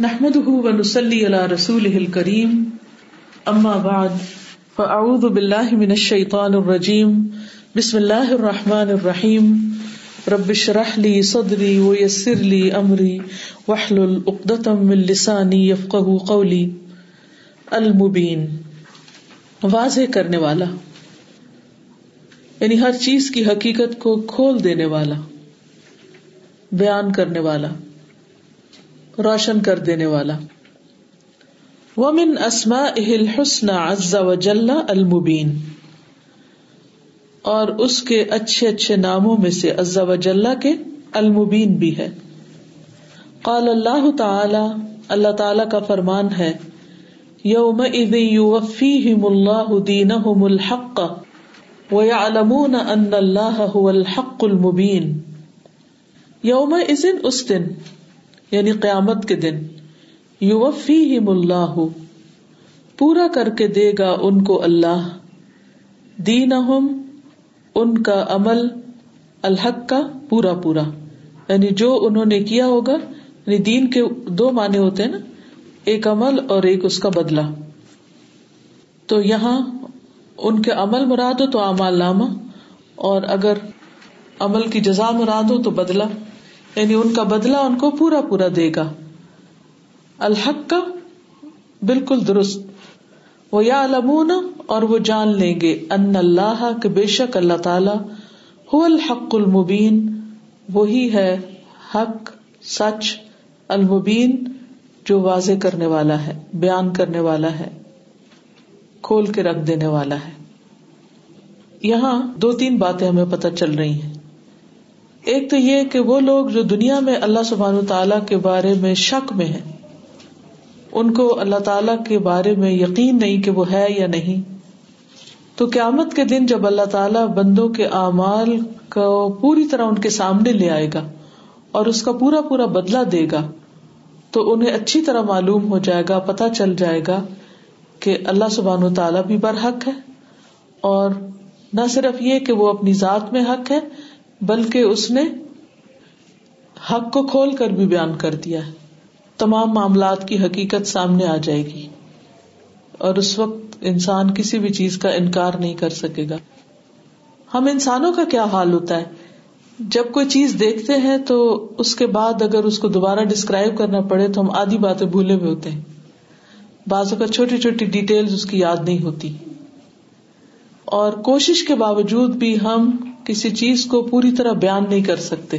نحمده ونسلي على رسوله الكريم. اما بعد فاعوذ بالله من الشيطان الرجيم. بسم الله الرحمن الرحيم. رب اشرح لي صدري ويسر لي امري واحلل عقدة من لساني يفقهوا قولي. المبين. واضح کرنے والا. یعنی ہر چیز کی حقیقت کو کھول دینے والا. بیان کرنے والا. روشن کر دینے والا۔ ومن اسما اہل حسن عز وجل المبین اور اس کے اچھے اچھے ناموں میں سے عز وجل کے المبین بھی ہے۔ قال اللہ تعالی اللہ تعالی کا فرمان ہے یوم یوفیہم اللہ دینہم الحق ویعلمون ان اللہ هو الحق المبین۔ یوم اذن اس دن یعنی قیامت کے دن یو فی اللہ، پورا کر کے دے گا ان کو اللہ دین ان کا عمل، الحق کا پورا پورا۔ یعنی جو انہوں نے کیا ہوگا یعنی دین کے دو معنی ہوتے ہیں نا، ایک عمل اور ایک اس کا بدلا تو یہاں ان کے عمل مراد ہو تو امال نامہ، اور اگر عمل کی جزا مراد ہو تو بدلا یعنی ان کا بدلا ان کو پورا پورا دے گا۔ الحق کا بالکل درست۔ وہ یا المون اور وہ جان لیں گے ان اللہ کے بے شک اللہ تعالی ہو الحق المبین، وہی ہے حق، سچ، المبین جو واضح کرنے والا ہے، بیان کرنے والا ہے، کھول کے رکھ دینے والا ہے۔ یہاں دو تین باتیں ہمیں پتہ چل رہی ہیں۔ ایک تو یہ کہ وہ لوگ جو دنیا میں اللہ سبحان تعالی کے بارے میں شک میں ہے ان کو اللہ تعالی کے بارے میں یقین نہیں کہ وہ ہے یا نہیں۔ تو قیامت کے دن جب اللہ تعالیٰ بندوں کے اعمال کو پوری طرح ان کے سامنے لے آئے گا اور اس کا پورا پورا بدلا دے گا، تو انہیں اچھی طرح معلوم ہو جائے گا پتا چل جائے گا کہ اللہ سبحان تعالیٰ بھی برحق ہے۔ اور نہ صرف یہ کہ وہ اپنی ذات میں حق ہے بلکہ اس نے حق کو کھول کر بھی بیان کر دیا ہے۔ تمام معاملات کی حقیقت سامنے آ جائے گی۔ اور اس وقت انسان کسی بھی چیز کا انکار نہیں کر سکے گا۔ ہم انسانوں کا کیا حال ہوتا ہے؟ جب کوئی چیز دیکھتے ہیں تو اس کے بعد اگر اس کو دوبارہ ڈسکرائب کرنا پڑے تو ہم آدھی باتیں بھولے ہوئے ہوتے ہیں۔ بعض اوقات چھوٹی چھوٹی ڈیٹیل اس کی یاد نہیں ہوتی۔ اور کوشش کے باوجود بھی ہم کسی چیز کو پوری طرح بیان نہیں کر سکتے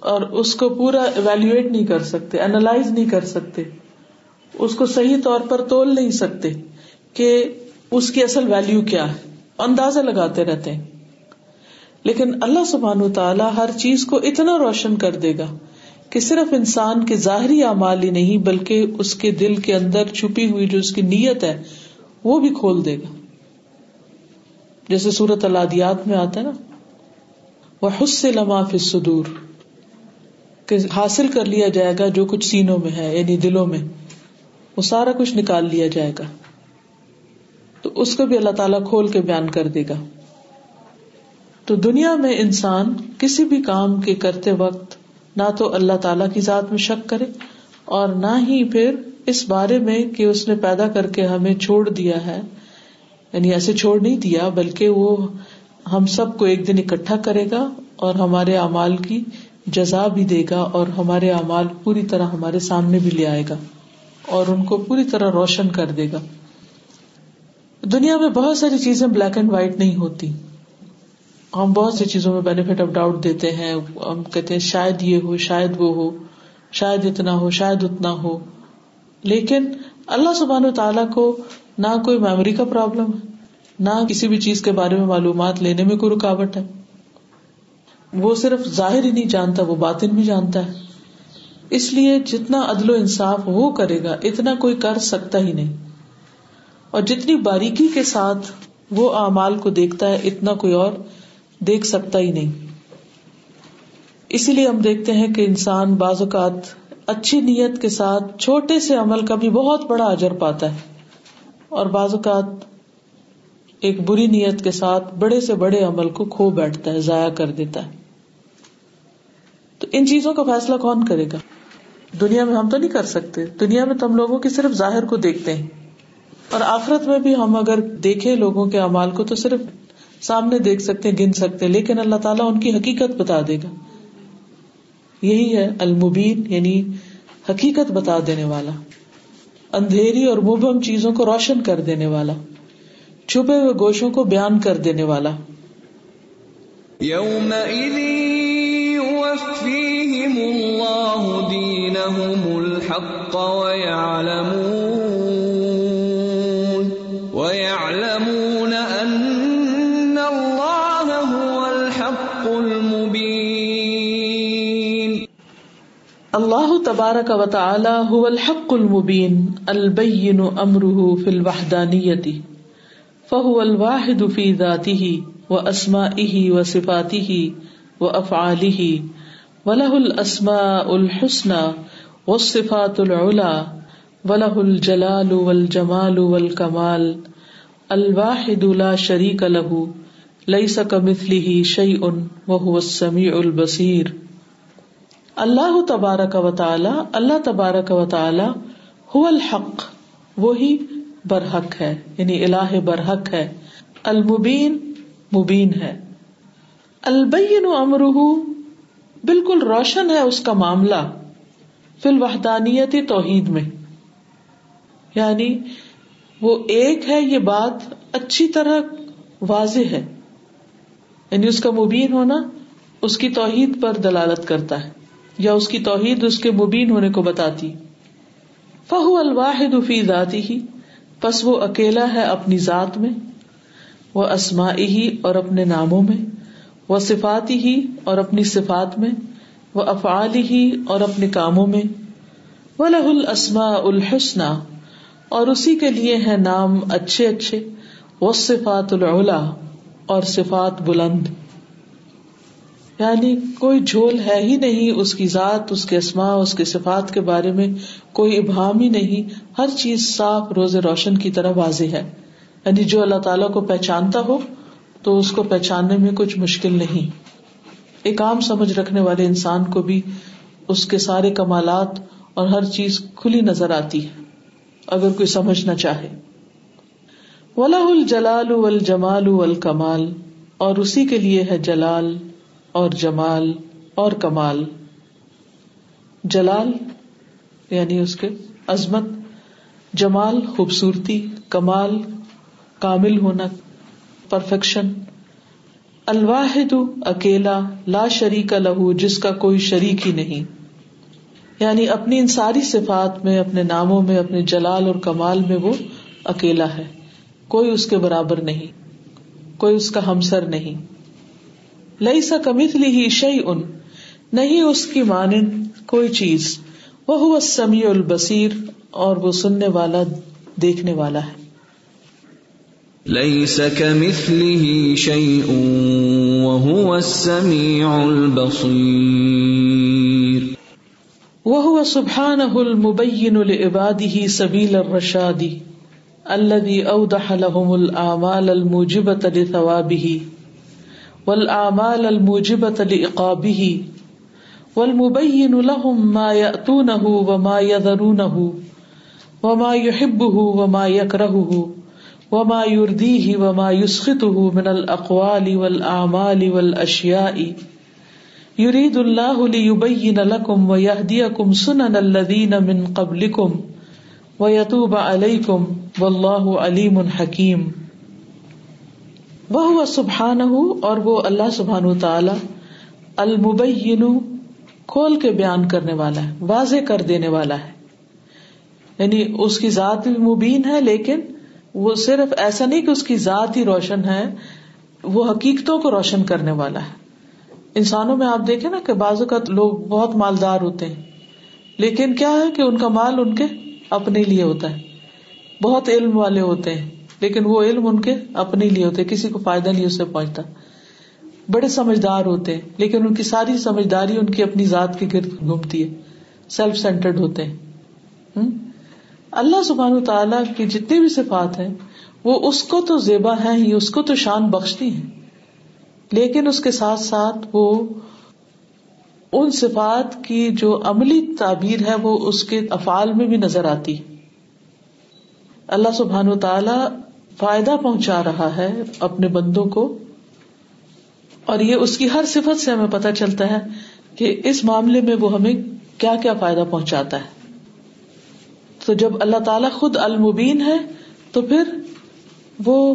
اور اس کو پورا ایویلویٹ نہیں کر سکتے اینالائز نہیں کر سکتے۔ اس کو صحیح طور پر تول نہیں سکتے کہ اس کی اصل ویلو کیا ہے، اندازہ لگاتے رہتے ہیں۔ لیکن اللہ سبحان تعالیٰ ہر چیز کو اتنا روشن کر دے گا کہ صرف انسان کے ظاہری اعمال ہی نہیں، بلکہ اس کے دل کے اندر چھپی ہوئی جو اس کی نیت ہے، وہ بھی کھول دے گا۔ جیسے سورت اللہ میں آتا ہے نا وہ حس سے لما فدور کہ حاصل کر لیا جائے گا جو کچھ سینوں میں ہے یعنی دلوں میں، وہ سارا کچھ نکال لیا جائے گا۔ تو اس کو بھی اللہ تعالیٰ کھول کے بیان کر دے گا۔ تو دنیا میں انسان کسی بھی کام کے کرتے وقت نہ تو اللہ تعالی کی ذات میں شک کرے، اور نہ ہی پھر اس بارے میں کہ اس نے پیدا کر کے ہمیں چھوڑ دیا ہے یعنی ایسے چھوڑ نہیں دیا، بلکہ وہ ہم سب کو ایک دن اکٹھا کرے گا اور ہمارے اعمال کی جزا بھی دے گا اور ہمارے اعمال پوری طرح ہمارے سامنے بھی لے آئے گا اور ان کو پوری طرح روشن کر دے گا۔ دنیا میں بہت ساری چیزیں بلیک اینڈ وائٹ نہیں ہوتی۔ ہم بہت سی چیزوں میں بینیفٹ آف ڈاؤٹ دیتے ہیں۔ ہم کہتے ہیں شاید یہ ہو، شاید وہ ہو، شاید اتنا ہو، شاید اتنا ہو۔ لیکن اللہ سبحان و تعالیٰ کو نہ کوئی میموری کا پرابلم ہے، نہ کسی بھی چیز کے بارے میں معلومات لینے میں کوئی رکاوٹ ہے۔ وہ صرف ظاہر ہی نہیں جانتا، وہ باطن بھی جانتا ہے۔ اس لیے جتنا عدل و انصاف وہ کرے گا، اتنا کوئی کر سکتا ہی نہیں۔ اور جتنی باریکی کے ساتھ وہ اعمال کو دیکھتا ہے، اتنا کوئی اور دیکھ سکتا ہی نہیں۔ اسی لیے ہم دیکھتے ہیں کہ انسان بعض اوقات اچھی نیت کے ساتھ چھوٹے سے عمل کا بھی بہت بڑا اجر پاتا ہے۔ اور بعض اوقات ایک بری نیت کے ساتھ بڑے سے بڑے عمل کو کھو بیٹھتا ہے، ضائع کر دیتا ہے۔ تو ان چیزوں کا فیصلہ کون کرے گا؟ دنیا میں ہم تو نہیں کر سکتے۔ دنیا میں تو ہم لوگوں کے صرف ظاہر کو دیکھتے ہیں۔ اور آخرت میں بھی ہم اگر دیکھیں لوگوں کے امال کو تو صرف سامنے دیکھ سکتے گن سکتے لیکن اللہ تعالیٰ ان کی حقیقت بتا دے گا۔ یہی ہے المبین یعنی حقیقت بتا دینے والا۔ اندھیری اور مبہم چیزوں کو روشن کر دینے والا، چھپے ہوئے گوشوں کو بیان کر دینے والا۔ یوم الحق اللہ تبارک و تعالی هو الحق المبین، البین امره فی الوحدانیتی فهو الواحد فی ذاته واسمائه وصفاته وافعاله وله الاسماء الحسنى والصفات العلى وله الجلال والجمال والکمال الواحد لا شریک له ليس كمثله شيء وهو السميع البصير اللہ تبارک و تعالی، اللہ تبارک و تعالی هو الحق، وہی برحق ہے یعنی الہ برحق ہے، المبین مبین ہے۔ البین امرہ، بالکل روشن ہے اس کا معاملہ فی الوحدانیت توحید میں۔ یعنی وہ ایک ہے، یہ بات اچھی طرح واضح ہے۔ یعنی اس کا مبین ہونا اس کی توحید پر دلالت کرتا ہے۔ یا اس کی توحید اس کے مبین ہونے کو بتاتی۔ فہو الواحد فی ذاتی ہی پس وہ اکیلا ہے اپنی ذات میں، وہ اسما ہی اور اپنے ناموں میں، وہ صفاتی ہی اور اپنی صفات میں، وہ افعال ہی اور اپنے کاموں میں، وہ لہ السما الحسن اور اسی کے لیے ہے نام اچھے اچھے، وہ صفات العلا اور صفات بلند۔ یعنی کوئی جھول ہے ہی نہیں اس کی ذات، اس کے اسما اس کے صفات کے بارے میں، کوئی ابہام ہی نہیں۔ ہر چیز صاف روز روشن کی طرح واضح ہے۔ یعنی جو اللہ تعالیٰ کو پہچانتا ہو، تو اس کو پہچاننے میں کچھ مشکل نہیں۔ ایک عام سمجھ رکھنے والے انسان کو بھی اس کے سارے کمالات اور ہر چیز کھلی نظر آتی ہے، اگر کوئی سمجھنا چاہے۔ ولا الجلال الجمال الکمال اور اسی کے لیے ہے جلال۔ اور جمال اور کمال۔ جلال یعنی اس کے عظمت، جمال، خوبصورتی، کمال، کامل ہونا پرفیکشن الواحد، اکیلا، لا شریک لہو جس کا کوئی شریک ہی نہیں۔ یعنی اپنی ان ساری صفات میں، اپنے ناموں میں اپنے جلال اور کمال میں وہ اکیلا ہے۔ کوئی اس کے برابر نہیں، کوئی اس کا ہمسر نہیں۔ لئی سا کمتلی ہی شعی ان نہیں اس کی مانند کوئی چیز۔ وہ سمیع البصیر اور وہ سننے والا دیکھنے والا ہے۔ ليس كمثله شيء وهو السميع البصير وهو سبحانه المبين لعباده سبيل الرشاد الذي أوضح لهم الأعمال الموجبة لثوابه والآمال الموجبة لإقابه، والمبين لهم ما يأتونه وما يذرونه، وما يحبه وما يكرهه، وما يرديه وما يسخطه من الأقوال والأعمال والأشياء. يريد الله ليبين لكم ويهديكم سنن الذين من قبلكم، ويتوب عليكم، والله عليم حكيم. وہ سبحان اور وہ اللہ سبحان تعالی المبین کھول کے بیان کرنے والا ہے، واضح کر دینے والا ہے۔ یعنی اس کی ذات بھی مبین ہے، لیکن وہ صرف ایسا نہیں کہ اس کی ذات ہی روشن ہے، وہ حقیقتوں کو روشن کرنے والا ہے۔ انسانوں میں آپ دیکھیں نا کہ بازو کا لوگ بہت مالدار ہوتے ہیں، لیکن کیا ہے کہ ان کا مال ان کے اپنے لیے ہوتا ہے۔ بہت علم والے ہوتے ہیں۔ لیکن وہ علم ان کے اپنے لیے ہوتے، کسی کو فائدہ نہیں اسے پہنچتا۔ بڑے سمجھدار ہوتے ہیں لیکن ان کی ساری سمجھداری ان کی اپنی ذات کے گرد گھومتی ہے سیلف سینٹرڈ ہوتے ہیں۔ اللہ سبحان تعالیٰ کی جتنی بھی صفات ہیں، وہ اس کو تو زیبا ہے ہی، اس کو تو شان بخشتی ہیں۔ لیکن اس کے ساتھ ساتھ وہ ان صفات کی جو عملی تعبیر ہے، وہ اس کے افعال میں بھی نظر آتی۔ اللہ سبحان و تعالی فائدہ پہنچا رہا ہے اپنے بندوں کو اور یہ اس کی ہر صفت سے ہمیں پتہ چلتا ہے کہ اس معاملے میں وہ ہمیں کیا کیا فائدہ پہنچاتا ہے۔ تو جب اللہ تعالیٰ خود المبین ہے، تو پھر وہ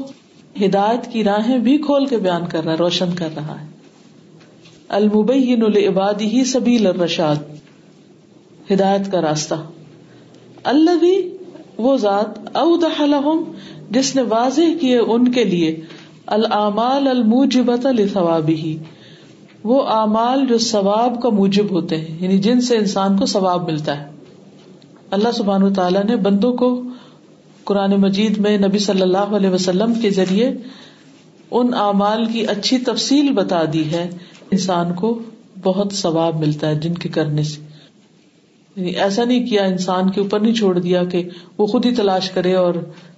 ہدایت کی راہیں بھی کھول کے بیان کر رہا ہے، روشن کر رہا ہے۔ المبین العبادی ہی سبیل الرشاد، ہدایت کا راستہ۔ اللہ بھی وہ ذات اودح لهم جس نے واضح کیے ان کے لیے العمال الموجبت لثوابه وہ اعمال جو ثواب کا موجب ہوتے ہیں یعنی جن سے انسان کو ثواب ملتا ہے۔ اللہ سبحان تعالیٰ نے بندوں کو قرآن مجید میں نبی صلی اللہ علیہ وسلم کے ذریعے ان اعمال کی اچھی تفصیل بتا دی ہے۔ انسان کو بہت ثواب ملتا ہے جن کے کرنے سے۔ یعنی ایسا نہیں کیا انسان کے اوپر نہیں چھوڑ دیا کہ وہ خود ہی تلاش کرے اور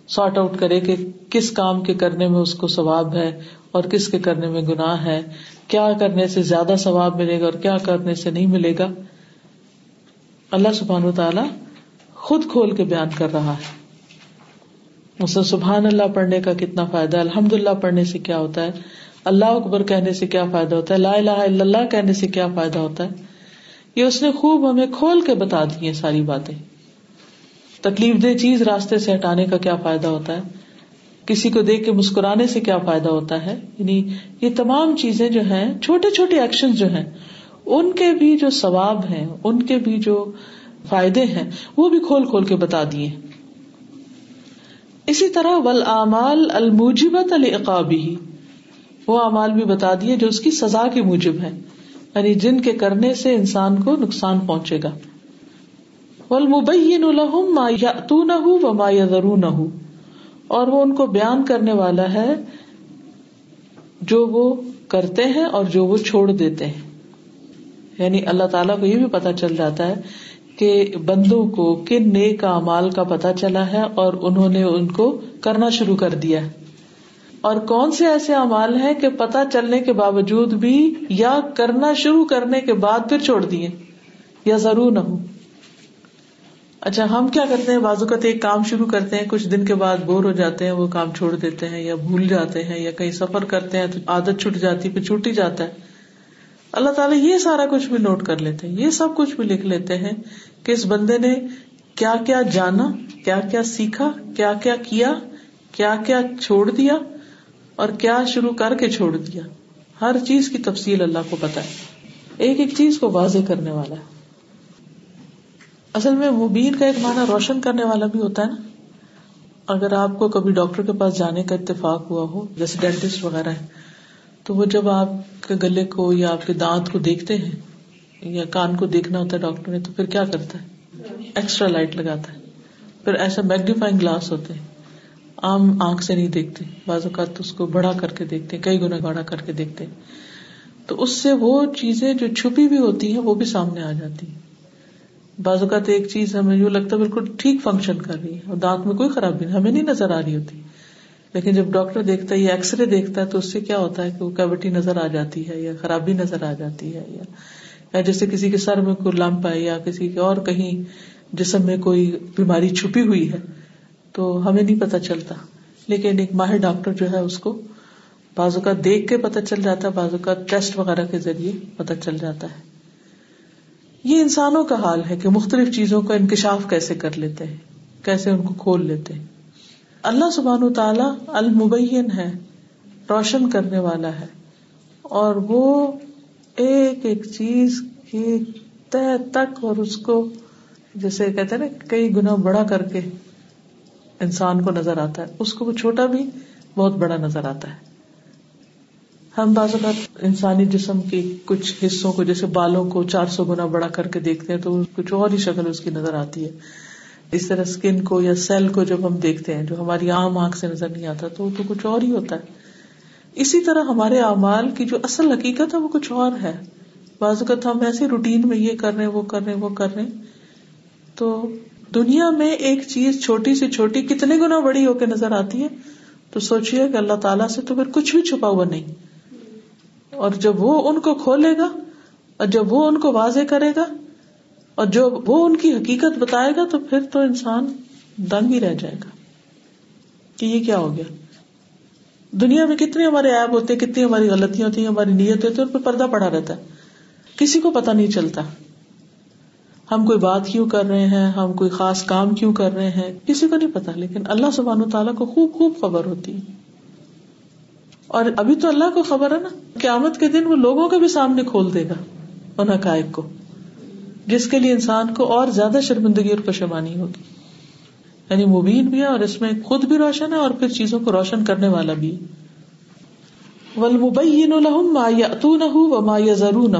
سارٹ آؤٹ کرے کہ کس کام کے کرنے میں اس کو ثواب ہے اور کس کے کرنے میں گناہ ہے، کیا کرنے سے زیادہ ثواب ملے گا اور کیا کرنے سے نہیں ملے گا۔ اللہ سبحان و تعالی خود کھول کے بیان کر رہا ہے۔ سبحان اللہ پڑھنے کا کتنا فائدہ الحمد اللہ پڑھنے سے کیا ہوتا ہے۔ اللہ اکبر کہنے سے کیا فائدہ ہوتا ہے، لا الہ الا اللہ کہنے سے کیا فائدہ ہوتا ہے۔ یہ اس نے خوب ہمیں کھول کے بتا دی ہیں ساری باتیں۔ تکلیف دہ چیز راستے سے ہٹانے کا کیا فائدہ ہوتا ہے؟ کسی کو دیکھ کے مسکرانے سے کیا فائدہ ہوتا ہے؟ یعنی یہ تمام چیزیں جو ہیں، چھوٹے چھوٹے ایکشن جو ہیں، ان کے بھی جو ثواب ہیں، ان کے بھی جو فائدے ہیں، وہ بھی کھول کھول کے بتا دیے۔ اسی طرح ول امال الموجبت العقابی وہ امال بھی بتا دیے جو اس کی سزا کے موجب ہے یعنی جن کے کرنے سے انسان کو نقصان پہنچے گا۔ ما نہ اور وہ ان کو بیان کرنے والا ہے جو وہ کرتے ہیں اور جو وہ چھوڑ دیتے ہیں۔ یعنی اللہ تعالیٰ کو یہ بھی پتا چل جاتا ہے کہ بندوں کو کن نیک امال کا پتا چلا ہے اور انہوں نے ان کو کرنا شروع کر دیا ہے۔ اور کون سے ایسے امال ہیں کہ پتا چلنے کے باوجود بھی یا کرنا شروع کرنے کے بعد پھر چھوڑ دیے۔ یا ضرور نہ ہو اچھا ہم کیا کرتے ہیں؟ بازو کا ایک کام شروع کرتے ہیں، کچھ دن کے بعد بور ہو جاتے ہیں، وہ کام چھوڑ دیتے ہیں یا بھول جاتے ہیں یا کہیں سفر کرتے ہیں تو عادت چھٹ جاتی پھر چھوٹ ہی جاتا ہے۔ اللہ تعالیٰ یہ سارا کچھ بھی نوٹ کر لیتے ہیں، یہ سب کچھ بھی لکھ لیتے ہیں کہ اس بندے نے کیا کیا جانا کیا کیا سیکھا کیا کیا کیا کیا کیا چھوڑ دیا اور کیا شروع کر کے چھوڑ دیا۔ ہر چیز کی تفصیل اللہ کو پتا ہے۔ ایک ایک چیز کو واضح کرنے والا ہے۔ اصل میں مبین کا ایک معنی روشن کرنے والا بھی ہوتا ہے نا۔ اگر آپ کو کبھی ڈاکٹر کے پاس جانے کا اتفاق ہوا ہو، جیسے ڈینٹسٹ وغیرہ ہے تو وہ جب آپ کے گلے کو یا آپ کے دانت کو دیکھتے ہیں یا کان کو دیکھنا ہوتا ہے ڈاکٹر نے، تو پھر کیا کرتا ہے؟ ایکسٹرا لائٹ لگاتا ہے۔ پھر ایسا میگنیفائنگ گلاس ہوتے ہیں۔ عام آنکھ سے نہیں دیکھتے، بعض اوقات اس کو بڑا کر کے دیکھتے ہیں، کئی گنا بڑا کر کے دیکھتے تو اس سے وہ چیزیں جو چھپی بھی ہوتی ہیں، وہ بھی سامنے آ جاتی ہیں۔ بعض اوقات ایک چیز ہمیں یوں لگتا ہے بالکل ٹھیک فنکشن کر رہی ہے اور دانت میں کوئی خرابی نہیں، ہمیں نہیں نظر آ رہی ہوتی۔ لیکن جب ڈاکٹر دیکھتا ہے یا ایکس رے دیکھتا ہے تو اس سے کیا ہوتا ہے کہ وہ کیوٹی نظر آ جاتی ہے یا خرابی نظر آ جاتی ہے یا جیسے کسی کے سر میں کوئی لمپ ہے یا کسی کے اور کہیں جسم میں کوئی بیماری چھپی ہوئی ہے تو ہمیں نہیں پتا چلتا۔ لیکن ایک ماہر ڈاکٹر جو ہے اس کو بازو کا دیکھ کے پتا چل جاتا ہے بازو کا ٹیسٹ وغیرہ کے ذریعے پتا چل جاتا ہے۔ یہ انسانوں کا حال ہے کہ مختلف چیزوں کا انکشاف کیسے کر لیتے ہیں، کیسے ان کو کھول لیتے ہیں۔ اللہ سبحان و تعالی المبین ہے، روشن کرنے والا ہے۔ اور وہ ایک ایک چیز کی تہ تک اور اس کو جیسے کہتے ہیں نا، کئی گنا بڑا کر کے انسان کو نظر آتا ہے۔ اس کو وہ چھوٹا بھی، بہت بڑا نظر آتا ہے۔ ہم بعض اوقات انسانی جسم کے کچھ حصوں کو، جیسے بالوں کو چار سو گنا بڑا کر کے دیکھتے ہیں تو کچھ اور ہی شکل اس کی نظر آتی ہے۔ اس طرح اسکن کو یا سیل کو جب ہم دیکھتے ہیں، جو ہماری عام آنکھ سے نظر نہیں آتا، تو تو کچھ اور ہی ہوتا ہے۔ اسی طرح ہمارے اعمال کی جو اصل حقیقت ہے، وہ کچھ اور ہے۔ بعض اوقات ہم ایسے روٹین میں یہ کر رہے وہ کر رہے وہ کر رہے تو دنیا میں ایک چیز چھوٹی سی چھوٹی کتنے گنا بڑی ہو کے نظر آتی ہے، تو سوچیے کہ اللہ تعالیٰ سے تو پھر کچھ بھی چھپا ہوا نہیں۔ اور جب وہ ان کو کھولے گا، اور جب وہ ان کو واضح کرے گا، اور جو وہ ان کی حقیقت بتائے گا، تو پھر تو انسان دنگ ہی رہ جائے گا۔ کہ یہ کیا ہو گیا؟ دنیا میں کتنے ہمارے ایپ ہوتے ہیں، کتنی ہماری غلطیاں ہوتی ہیں، ہماری نیت ہوتی ہے ان پہ پردہ پڑا رہتا ہے۔ کسی کو پتا نہیں چلتا۔ ہم کوئی بات کیوں کر رہے ہیں؟ ہم کوئی خاص کام کیوں کر رہے ہیں؟ کسی کو نہیں پتا لیکن اللہ سبحان تعالیٰ کو خوب خوب خبر ہوتی ہے۔ اور ابھی تو اللہ کو خبر ہے نا، قیامت کے دن وہ لوگوں کے بھی سامنے کھول دے گا، ان حقائق کو، جس کے لیے انسان کو اور زیادہ شرمندگی اور پشمانی ہوگی۔ یعنی مبین بھی ہے اور اس میں خود بھی روشن ہے اور پھر چیزوں کو روشن کرنے والا بھی ولمبین الحم ما یتو نہ و ما یزرو نہ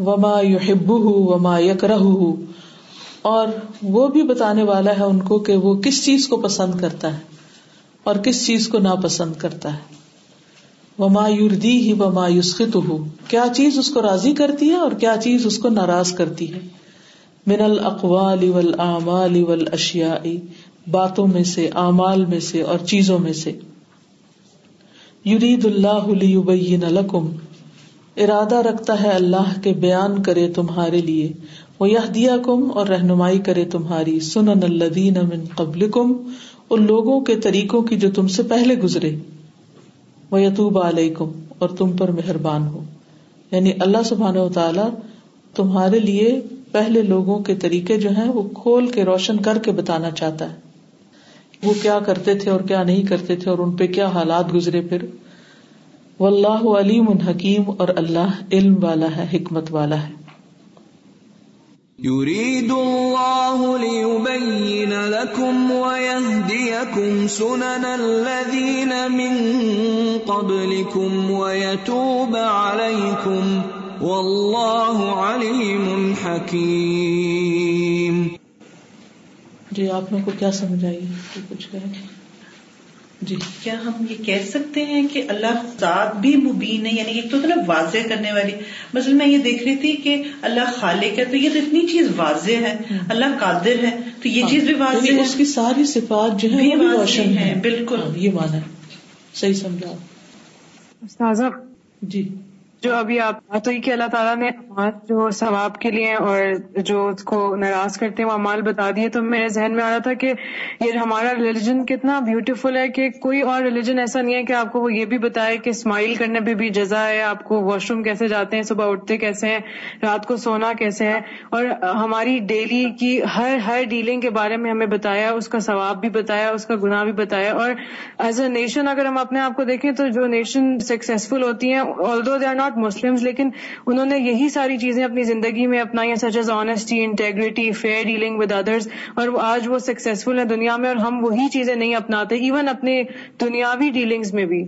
وما یحب وما یکرہ اور وہ بھی بتانے والا ہے ان کو کہ وہ کس چیز کو پسند کرتا ہے اور کس چیز کو ناپسند کرتا ہے۔ وما یوردی ہی وما یسخت ہو کیا چیز اس کو راضی کرتی ہے اور کیا چیز اس کو ناراض کرتی ہے؟ من الاقوال والاعمال والاشیاء، باتوں میں سے، اعمال میں سے اور چیزوں میں سے۔ یرید اللہ لیبین لکم۔ ارادہ رکھتا ہے اللہ کے بیان کرے تمہارے لیے۔ وہ یہ کم اور رہنمائی کرے تمہاری۔ سنن الدین من قبل کم ان لوگوں کے طریقوں کی جو تم سے پہلے گزرے۔ وہ یتوب علیکم اور تم پر مہربان ہو۔ یعنی اللہ سبحانہ و تعالی تمہارے لیے پہلے لوگوں کے طریقے جو ہیں وہ کھول کے روشن کر کے بتانا چاہتا ہے۔ وہ کیا کرتے تھے اور کیا نہیں کرتے تھے اور ان پہ کیا حالات گزرے پھر؟ وہ اللہ علیم حکیم اور اللہ علم والا ہے، حکمت والا ہے۔ يريد الله ليبين لكم ويهديكم سنن الذين من قبلكم ويتوب عليكم والله عليم حكيم۔ جی آپ لوگوں کو کیا سمجھ آئی کچھ کہیں جی۔ کیا ہم یہ کہہ سکتے ہیں کہ اللہ ذات بھی مبین ہے؟ یعنی ایک تو واضح کرنے والی۔ مثلا میں یہ دیکھ رہی تھی کہ اللہ خالق ہے تو یہ تو اتنی چیز واضح ہے اللہ قادر ہے تو یہ ہاں، چیز بھی واضح یعنی ہے۔ اس کی ساری صفات جو ہے روشن ہے بالکل۔ ہاں، یہ مانا صحیح سمجھا۔ جی۔ جو ابھی آپ ہاں، تو یہ کہ اللہ تعالیٰ نے جو ثواب کے لیے اور جو اس کو ناراض کرتے ہیں، وہ امال بتا دیے، تو میرے ذہن میں آ رہا تھا کہ یہ ہمارا ریلیجن کتنا بیوٹیفل ہے کہ کوئی اور ریلیجن ایسا نہیں ہے کہ آپ کو وہ یہ بھی بتائے کہ اسمائل کرنے پہ بھی جزا ہے، آپ کو واش روم کیسے جاتے ہیں، صبح اٹھتے کیسے ہیں، رات کو سونا کیسے ہے اور ہماری ڈیلی کی ہر ہر ڈیلنگ کے بارے میں ہمیں بتایا، اس کا ثواب بھی بتایا، اس کا گناہ بھی بتایا۔ اور ایز اے نیشن اگر ہم اپنے آپ کو دیکھیں تو جو نیشن سکسیزفل ہوتی ہیں although they are not Muslim لیکن انہوں نے یہی ساری چیزیں اپنی زندگی میں اپنائی such as honesty integrity fair dealing with others اور آج وہ سکسیزفل ہے دنیا میں اور ہم وہی چیزیں نہیں اپناتے ایون اپنے دنیاوی ڈیلنگز میں بھی۔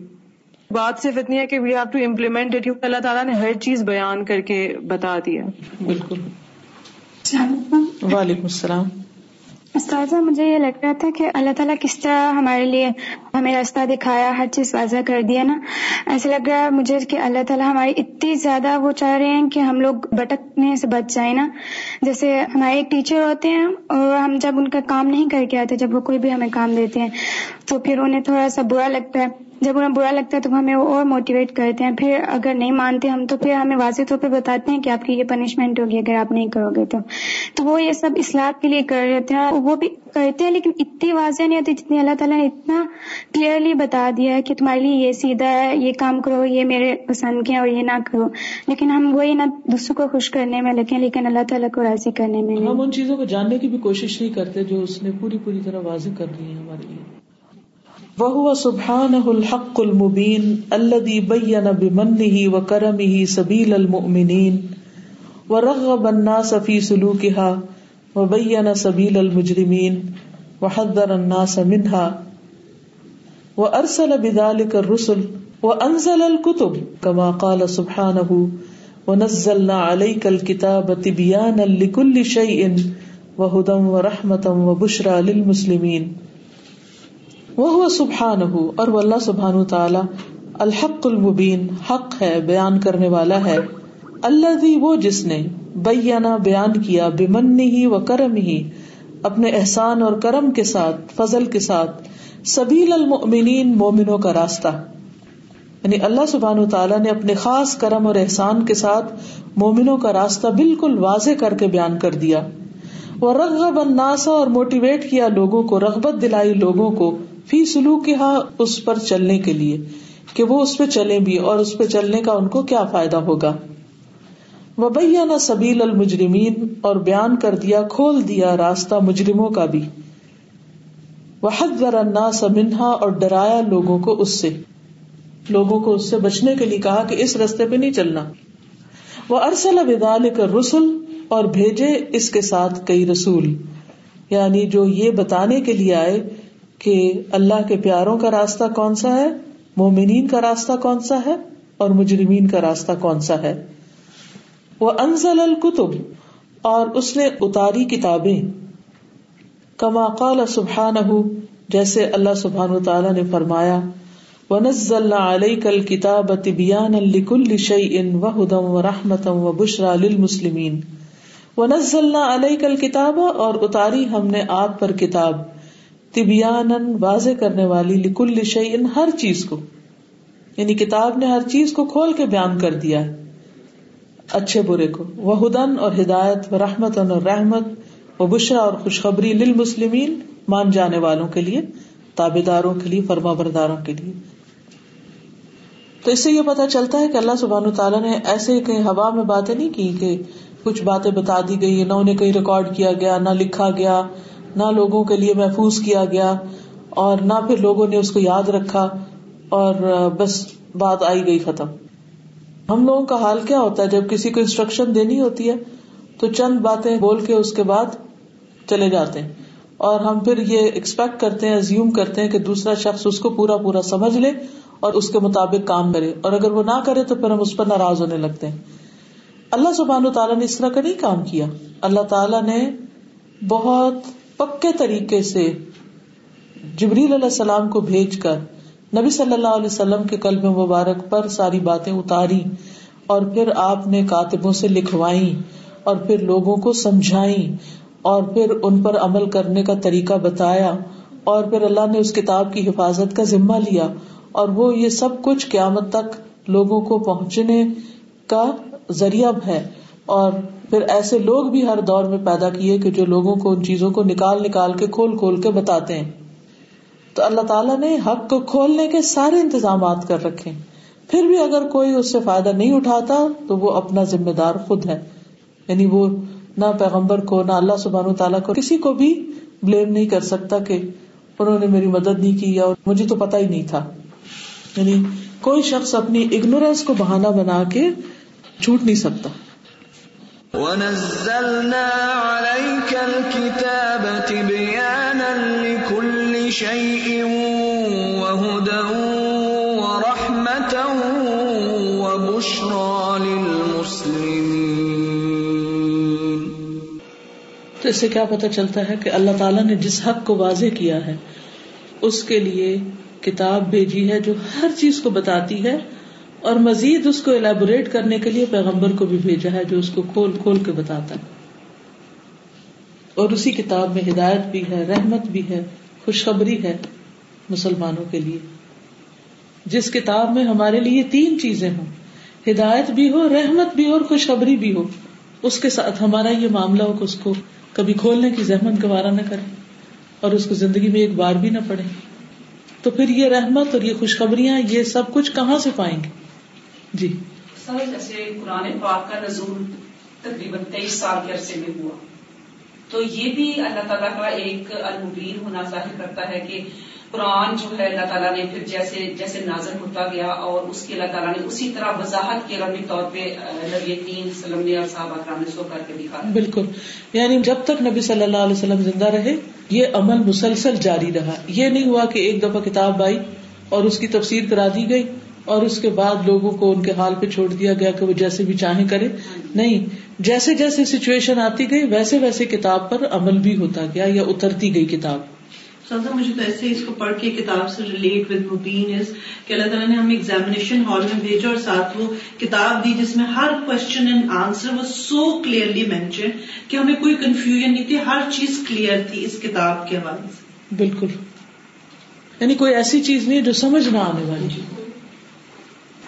بات صرف اتنی ہے کہ we have to implement it کیونکہ اللہ تعالیٰ نے ہر چیز بیان کر کے بتا دیا بالکل۔ وعلیکم السلام۔ استاذہ، مجھے یہ لگ رہا تھا کہ اللہ تعالیٰ کس طرح ہمارے لیے ہمیں راستہ دکھایا، ہر چیز واضح کر دیا نا۔ ایسا لگ رہا ہے مجھے کہ اللہ تعالیٰ ہماری اتنی زیادہ وہ چاہ رہے ہیں کہ ہم لوگ بھٹکنے سے بچ جائیں نا۔ جیسے ہمارے ایک ٹیچر ہوتے ہیں اور ہم جب ان کا کام نہیں کر کے آتے، جب وہ کوئی بھی ہمیں کام دیتے ہیں، تو پھر انہیں تھوڑا سا برا لگتا ہے۔ جب انہیں برا لگتا ہے تو ہمیں اور موٹیویٹ کرتے ہیں۔ پھر اگر نہیں مانتے ہم تو پھر ہمیں واضح طور پہ بتاتے ہیں کہ آپ کی یہ پنشمنٹ ہوگی اگر آپ نہیں کرو گے تو۔ تو وہ یہ سب اصلاح کے لیے کر رہے تھے۔ وہ بھی کرتے ہیں لیکن اتنی واضح نہیں ہوتی جتنی اللہ تعالیٰ نے اتنا کلیئرلی بتا دیا ہے کہ تمہارے لیے یہ سیدھا ہے یہ کام کرو یہ میرے پسند کے اور یہ نہ کرو۔ لیکن ہم وہی نہ دوسروں کو خوش کرنے میں لیکن لیکن اللہ تعالیٰ کو راضی کرنے میں ہم ان چیزوں کو جاننے کی بھی کوشش نہیں کرتے جو اس نے پوری پوری طرح واضح کر دی ہے ہمارے لیے۔ وہ سبحان الحق المبین الدی بین بمنه وكرمه سبیل المؤمنین ورغب الناس في سلوكها وبين سبيل المجرمين وحذر الناس منها وارسل بذلك الرسل وانزل الكتب كما قال سبحانه ونزلنا عليك الكتاب تبيانا لكل شيء وهدى ورحمة وبشرى للمسلمين وہ سبحان ہو اور وہ اللہ سبحان تعالی الحق المبین، حق ہے، بیان کرنے والا ہے۔ اللہ وہ جس نے بیانا، بیان کیا بمن ہی و کرم ہی اپنے احسان اور کرم کے ساتھ، فضل کے ساتھ، سبیل المؤمنین، مومنوں کا راستہ۔ یعنی اللہ سبحان تعالیٰ نے اپنے خاص کرم اور احسان کے ساتھ مومنوں کا راستہ بالکل واضح کر کے بیان کر دیا۔ وہ رغب الناسا اور موٹیویٹ کیا لوگوں کو، رغبت دلائی لوگوں کو۔ فی سلوک اس پر چلنے کے لیے کہ وہ اس پہ چلے بھی اور اس پہ چلنے کا ان کو کیا فائدہ ہوگا۔ وبیا نہ سبیل المجرمین اور بیان کر دیا، کھول دیا راستہ مجرموں کا بھی۔ وحد ورنا سمنہا اور ڈرایا لوگوں کو اس سے۔ لوگوں کو اس سے بچنے کے لیے کہا کہ اس رستے پہ نہیں چلنا۔ وہ ارسل ودال کر رسول اور بھیجے اس کے ساتھ کئی رسول۔ یعنی جو یہ بتانے کے لیے آئے کہ اللہ کے پیاروں کا راستہ کون سا ہے؟ مومنین کا راستہ کون سا ہے؟ اور مجرمین کا راستہ کون سا ہے؟ وہ انزل الکتب اور اس نے اتاری کتابیں۔ کما قال سبحان جیسے اللہ سبحان تعالیٰ نے فرمایا ونزل عليك الكتاب تبيانا لكل شيء وهدى ورحمة وبشرى للمسلمين۔ ونزلنا عليك الكتاب، اور اتاری ہم نے آپ پر کتاب۔ طبیان واضح کرنے والی لکل شعی ہر چیز کو یعنی کتاب نے ہر چیز کو کھول کے بیان کر دیا ہے۔ اچھے برے کو۔ وہ ہدن اور ہدایت و رحمت اور رحمت و بشرا اور خوشخبری لل مسلمین مان جانے والوں کے لیے، تابے داروں کے لیے، فرما برداروں کے لیے۔ تو اس سے یہ پتا چلتا ہے کہ اللہ سبحان تعالیٰ نے ایسے کہیں ہوا میں باتیں نہیں کی کہ کچھ باتیں بتا دی گئی، نہ انہیں کہیں ریکارڈ کیا گیا، نہ لکھا گیا۔ نہ لوگوں کے لیے محفوظ کیا گیا اور نہ پھر لوگوں نے اس کو یاد رکھا اور بس بات آئی گئی ختم۔ ہم لوگوں کا حال کیا ہوتا ہے؟ جب کسی کو انسٹرکشن دینی ہوتی ہے تو چند باتیں بول کے اس کے بعد چلے جاتے ہیں۔ اور ہم پھر یہ ایکسپیکٹ کرتے ہیں زیوم کرتے ہیں کہ دوسرا شخص اس کو پورا پورا سمجھ لے اور اس کے مطابق کام کرے۔ اور اگر وہ نہ کرے تو پھر ہم اس پر ناراض ہونے لگتے ہیں۔ اللہ سبحان و تعالیٰ نے اس طرح کا نہیں کام کیا۔ اللہ تعالیٰ نے بہت پکے طریقے سے جبریل علیہ السلام کو بھیج کر نبی صلی اللہ علیہ وسلم کے قلب مبارک پر ساری باتیں اتاری اور پھر آپ نے کاتبوں سے لکھوائی اور پھر لوگوں کو سمجھائی اور پھر ان پر عمل کرنے کا طریقہ بتایا اور پھر اللہ نے اس کتاب کی حفاظت کا ذمہ لیا اور وہ یہ سب کچھ قیامت تک لوگوں کو پہنچنے کا ذریعہ ہے۔ اور پھر ایسے لوگ بھی ہر دور میں پیدا کیے کہ جو لوگوں کو ان چیزوں کو نکال نکال کے کھول کھول کے بتاتے ہیں۔ تو اللہ تعالیٰ نے حق کو کھولنے کے سارے انتظامات کر رکھے۔ پھر بھی اگر کوئی اس سے فائدہ نہیں اٹھاتا تو وہ اپنا ذمہ دار خود ہے۔ یعنی وہ نہ پیغمبر کو، نہ اللہ سبحان تعالیٰ کو، کسی کو بھی بلیم نہیں کر سکتا کہ انہوں نے میری مدد نہیں کی یا مجھے تو پتا ہی نہیں تھا۔ یعنی کوئی شخص اپنی اگنورینس کو بہانا بنا کے چھوٹ نہیں سکتا۔ ونزلنا عليك الكتاب تبيانا لكل شيء وهدى ورحمة وبشرى للمسلمين تو اس سے کیا پتہ چلتا ہے کہ اللہ تعالیٰ نے جس حق کو واضح کیا ہے، اس کے لیے کتاب بھیجی ہے جو ہر چیز کو بتاتی ہے اور مزید اس کو الیبوریٹ کرنے کے لیے پیغمبر کو بھی بھیجا ہے جو اس کو کھول کھول کے بتاتا ہے۔ اور اسی کتاب میں ہدایت بھی ہے، رحمت بھی ہے، خوشخبری ہے مسلمانوں کے لیے۔ جس کتاب میں ہمارے لیے تین چیزیں ہوں، ہدایت بھی ہو، رحمت بھی ہو اور خوشخبری بھی ہو، اس کے ساتھ ہمارا یہ معاملہ ہو کہ اس کو کبھی کھولنے کی زحمت گوارا نہ کرے اور اس کو زندگی میں ایک بار بھی نہ پڑے تو پھر یہ رحمت اور یہ خوشخبریاں، یہ سب کچھ کہاں سے پائیں گے؟ جی۔ سر جیسے قرآن پاک کا نزول تقریباً تیئیس سال کے عرصے میں ہوا۔ تو یہ بھی اللہ تعالیٰ کا ایک المبین ہونا ظاہر کرتا ہے کہ قرآن جو ہے اللہ تعالیٰ نے پھر جیسے جیسے نازل ہوتا گیا اور اس کی اللہ تعالیٰ نے اسی طرح وضاحت کے ربی طور پہ نبی تین سلم نے اور صاحب اکرام نے سو کر کے دکھا۔ بالکل۔ یعنی جب تک نبی صلی اللہ علیہ وسلم زندہ رہے یہ عمل مسلسل جاری رہا۔ یہ نہیں ہوا کہ ایک دفعہ کتاب آئی اور اس کی تفسیر کرا دی گئی۔ اور اس کے بعد لوگوں کو ان کے حال پہ چھوڑ دیا گیا کہ وہ جیسے بھی چاہیں کرے نہیں جیسے جیسے سچویشن آتی گئی ویسے ویسے کتاب پر عمل بھی ہوتا گیا یا اترتی گئی کتاب۔ سازا مجھے تو ایسے اس کو پڑھ کے کتاب سے ریلیٹ ود مبین از کہ اللہ تعالیٰ نے ہمیں ایگزامینیشن ہال میں بھیجا اور ساتھ وہ کتاب دی جس میں ہر کوشچن اینڈ آنسر وہ سو کلیئرلی مینشن کہ ہمیں کوئی کنفیوژن نہیں تھی ہر چیز کلیئر تھی اس کتاب کے حوالے سے۔ بالکل۔ یعنی کوئی ایسی چیز نہیں جو سمجھ نہ آنے والی۔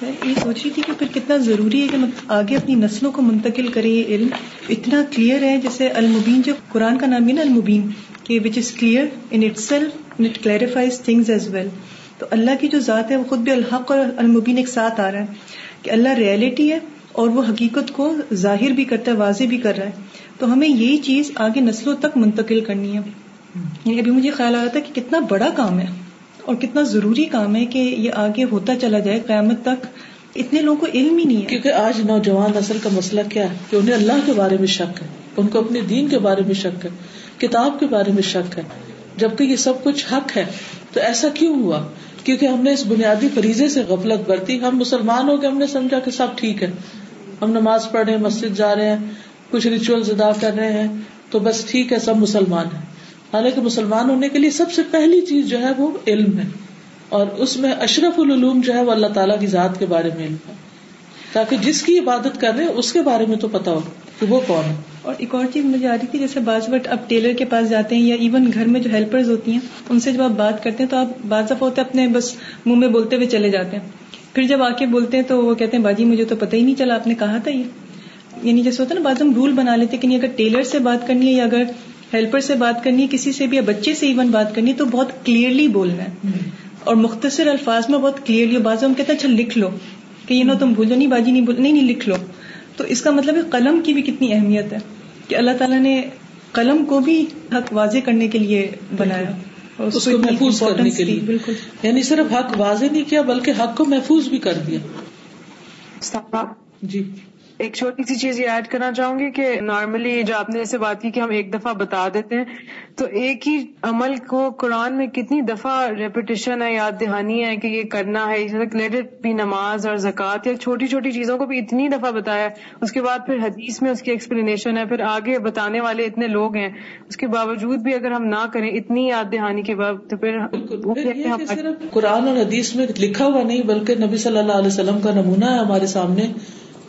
میں یہ سوچ رہی تھی کہ پھر کتنا ضروری ہے کہ آگے اپنی نسلوں کو منتقل کرے۔ یہ علم اتنا کلیئر ہے، جیسے المبین، جو قرآن کا نام بھی نا المبین، کہ which is clear in itself it clarifies things as well تو اللہ کی جو ذات ہے، وہ خود بھی الحق اور المبین ایک ساتھ آ رہا ہے کہ اللہ ریئلٹی ہے اور وہ حقیقت کو ظاہر بھی کرتا ہے، واضح بھی کر رہا ہے۔ تو ہمیں یہی چیز آگے نسلوں تک منتقل کرنی ہے۔ یعنی ابھی مجھے خیال آ رہا تھا کہ کتنا بڑا کام ہے۔ اور کتنا ضروری کام ہے کہ یہ آگے ہوتا چلا جائے، قیامت تک اتنے لوگوں کو علم ہی نہیں ہے۔ کیونکہ آج نوجوان نسل کا مسئلہ کیا ہے؟ کہ انہیں اللہ کے بارے میں شک ہے، ان کو اپنے دین کے بارے میں شک ہے، کتاب کے بارے میں شک ہے۔ جبکہ یہ سب کچھ حق ہے، تو ایسا کیوں ہوا؟ کیونکہ ہم نے اس بنیادی فریضے سے غفلت برتی۔ ہم مسلمان ہو کے ہم نے سمجھا کہ سب ٹھیک ہے۔ ہم نماز پڑھ رہے ہیں، مسجد جا رہے ہیں، کچھ ریچول ادا کر رہے ہیں، تو بس ٹھیک ہے، سب مسلمان ہیں۔ حالانکہ مسلمان ہونے کے لیے سب سے پہلی چیز جو ہے وہ علم ہے اور اس میں اشرف العلوم جو ہے وہ اللہ تعالیٰ کی ذات کے بارے میں علم ہے۔ تاکہ جس کی عبادت کر رہے ہیں، اس کے بارے میں تو پتا ہو کہ وہ کون ہے۔ اور ایک اور چیز مجھے آ رہی تھی، جیسے بعض وقت آپ ٹیلر کے پاس جاتے ہیں یا ایون گھر میں جو ہیلپرز ہوتی ہیں، ان سے جب آپ بات کرتے ہیں تو آپ بعض دفعہ ہوتے اپنے بس منہ میں بولتے ہوئے چلے جاتے ہیں۔ پھر جب آ کے بولتے ہیں تو وہ کہتے ہیں، باجی مجھے تو پتہ ہی نہیں چلا، آپ نے کہا تھا یہ؟ یعنی جیسے ہوتا ہے نا، بعض ہم رول بنا لیتے کہ نہیں، اگر ٹیلر سے بات کرنی ہے یا اگر ہیلپر سے بات کرنی ہے کسی سے بھی یا بچے سے ایون بات کرنی ہے تو بہت کلیئرلی بولنا ہے۔ اور مختصر الفاظ میں بہت کلیئرلی بعض ہم کہتے ہیں اچھا لکھ لو کہ یہ نو تم بھولو نہیں باجی نہیں بول نہیں نہیں لکھ لو۔ تو اس کا مطلب ہے قلم کی بھی کتنی اہمیت ہے کہ اللہ تعالیٰ نے قلم کو بھی حق واضح کرنے کے لیے بنایا۔ اس کو محفوظ کرنے کے لیے۔ بالکل۔ یعنی صرف حق واضح نہیں کیا بلکہ حق کو محفوظ بھی کر دیا۔ جی۔ ایک چھوٹی سی چیز یہ ایڈ کرنا چاہوں گی کہ نارملی جو آپ نے جیسے بات کی کہ ہم ایک دفعہ بتا دیتے ہیں تو ایک ہی عمل کو قرآن میں کتنی دفعہ ریپیٹیشن ہے یاد دہانی ہے کہ یہ کرنا ہے کریڈٹ بھی نماز اور زکوٰۃ یا چھوٹی چھوٹی چیزوں کو بھی اتنی دفعہ بتایا اس کے بعد پھر حدیث میں اس کی ایکسپلینیشن ہے پھر آگے بتانے والے اتنے لوگ ہیں۔ اس کے باوجود بھی اگر ہم نہ کریں اتنی یاد دہانی کے بعد تو پھر یہ کہ صرف قرآن اور حدیث میں لکھا ہوا نہیں بلکہ نبی صلی اللہ علیہ وسلم کا نمونہ ہے ہمارے سامنے۔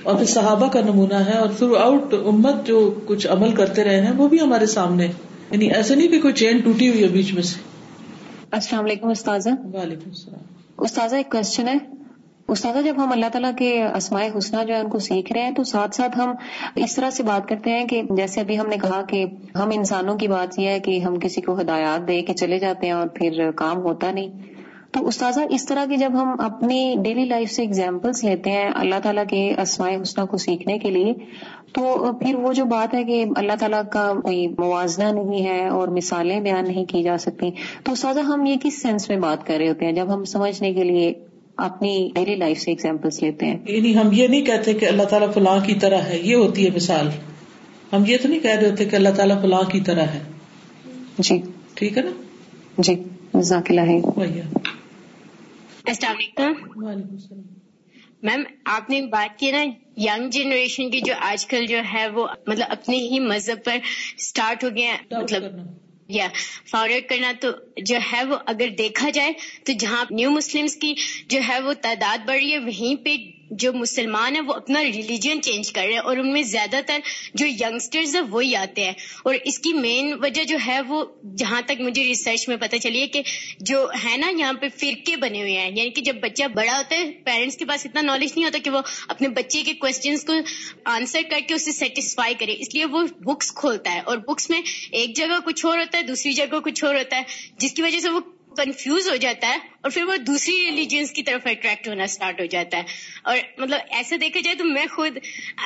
اور پھر صحابہ کا نمونہ ہے اور تھرو آؤٹ امت جو کچھ عمل کرتے رہے ہیں وہ بھی ہمارے سامنے۔ یعنی ایسے نہیں کہ کوئی چین ٹوٹی ہوئی ہے بیچ میں سے۔ السلام علیکم استاذہ۔ وعلیکم السلام۔ استاذہ ایک کوشچن ہے۔ استاذہ جب ہم اللہ تعالیٰ کے اسماء حسنہ جو ہے ان کو سیکھ رہے ہیں تو ساتھ ساتھ ہم اس طرح سے بات کرتے ہیں کہ جیسے ابھی ہم نے کہا کہ ہم انسانوں کی بات یہ ہے کہ ہم کسی کو ہدایات دے کے چلے جاتے ہیں اور پھر کام ہوتا نہیں۔ تو استاذہ اس طرح کی جب ہم اپنی ڈیلی لائف سے اگزامپلس لیتے ہیں اللہ تعالیٰ کے اسماء حسنہ کو سیکھنے کے لیے تو پھر وہ جو بات ہے کہ اللہ تعالیٰ کا کوئی موازنہ نہیں ہے اور مثالیں بیان نہیں کی جا سکتی۔ تو استاذہ ہم یہ کس سینس میں بات کر رہے ہوتے ہیں جب ہم سمجھنے کے لیے اپنی ڈیلی لائف سے اگزامپلس لیتے ہیں؟ یعنی ہم یہ نہیں کہتے کہ اللہ تعالیٰ فلاں کی طرح ہے یہ ہوتی ہے مثال۔ ہم یہ تو نہیں کہہ رہے ہوتے کہ اللہ تعالیٰ فلاں کی طرح ہے۔ جی۔ ٹھیک ہے نا؟ جی جزاک اللہ السلام علیکم۔ وعلیکم السلام میم آپ نے بات کی نا ینگ جنریشن کی جو آج کل جو ہے وہ مطلب اپنے ہی مذہب پر اسٹارٹ ہو گیا مطلب یا فارورڈ کرنا تو جو ہے وہ اگر دیکھا جائے تو جہاں نیو مسلمس کی جو ہے وہ تعداد بڑھ رہی ہے وہیں پہ جو مسلمان ہیں وہ اپنا ریلیجن چینج کر رہے ہیں اور ان میں زیادہ تر جو ینگسٹرز ہیں وہی آتے ہیں اور اس کی مین وجہ جو ہے وہ جہاں تک مجھے ریسرچ میں پتہ چلی ہے کہ جو ہے نا یہاں پہ فرقے بنے ہوئے ہیں یعنی کہ جب بچہ بڑا ہوتا ہے پیرنٹس کے پاس اتنا نالج نہیں ہوتا کہ وہ اپنے بچے کے کوشچنس کو آنسر کر کے اسے سیٹسفائی کرے۔ اس لیے وہ بکس کھولتا ہے اور بکس میں ایک جگہ کچھ اور ہوتا ہے، دوسری جگہ کچھ اور ہوتا ہے، جس کی وجہ سے وہ کنفیوز ہو جاتا ہے اور پھر وہ دوسری ریلیجنس کی طرف اٹریکٹ ہونا اسٹارٹ ہو جاتا ہے۔ اور مطلب ایسے دیکھا جائے تو میں خود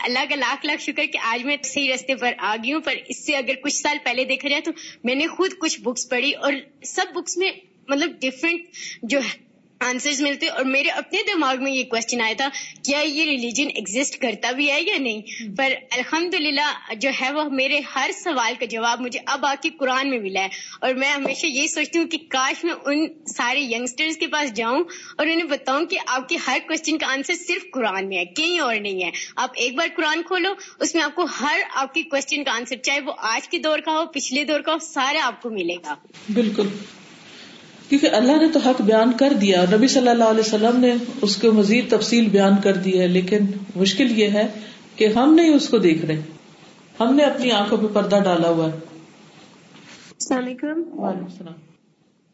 اللہ کا لاکھ لاکھ شکر کہ آج میں صحیح رستے پر آ گئی ہوں، پر اس سے اگر کچھ سال پہلے دیکھا جائے تو میں نے خود کچھ بکس پڑھی اور سب بکس میں مطلب ڈفرینٹ جو آنسرز ملتے اور میرے اپنے دماغ میں یہ کوشچن آیا تھا، کیا یہ ریلیجن ایگزٹ کرتا بھی ہے یا نہیں؟ پر الحمد جو ہے وہ میرے ہر سوال کا جواب مجھے اب آ کے قرآن میں ملا ہے۔ اور میں ہمیشہ یہی سوچتی ہوں کہ کاش میں ان سارے ینگسٹرز کے پاس جاؤں اور انہیں بتاؤں کہ آپ کے ہر کوشچن کا آنسر صرف قرآن میں ہے، کہیں اور نہیں ہے۔ آپ ایک بار قرآن کھولو، اس میں آپ کو ہر آپ کے کوشچن کا آنسر چاہے وہ آج کے دور کا ہو، پچھلے دور کا ہو، سارا آپ کو ملے گا۔ بالکل۔ کیونکہ اللہ نے تو حق بیان کر دیا اور نبی صلی اللہ علیہ وسلم نے اس کو مزید تفصیل بیان کر دی ہے لیکن مشکل یہ ہے کہ ہم نہیں اس کو دیکھ رہے۔ ہم نے اپنی آنکھوں پہ پردہ ڈالا ہوا ہے۔ السلام علیکم۔ وعلیکم السلام۔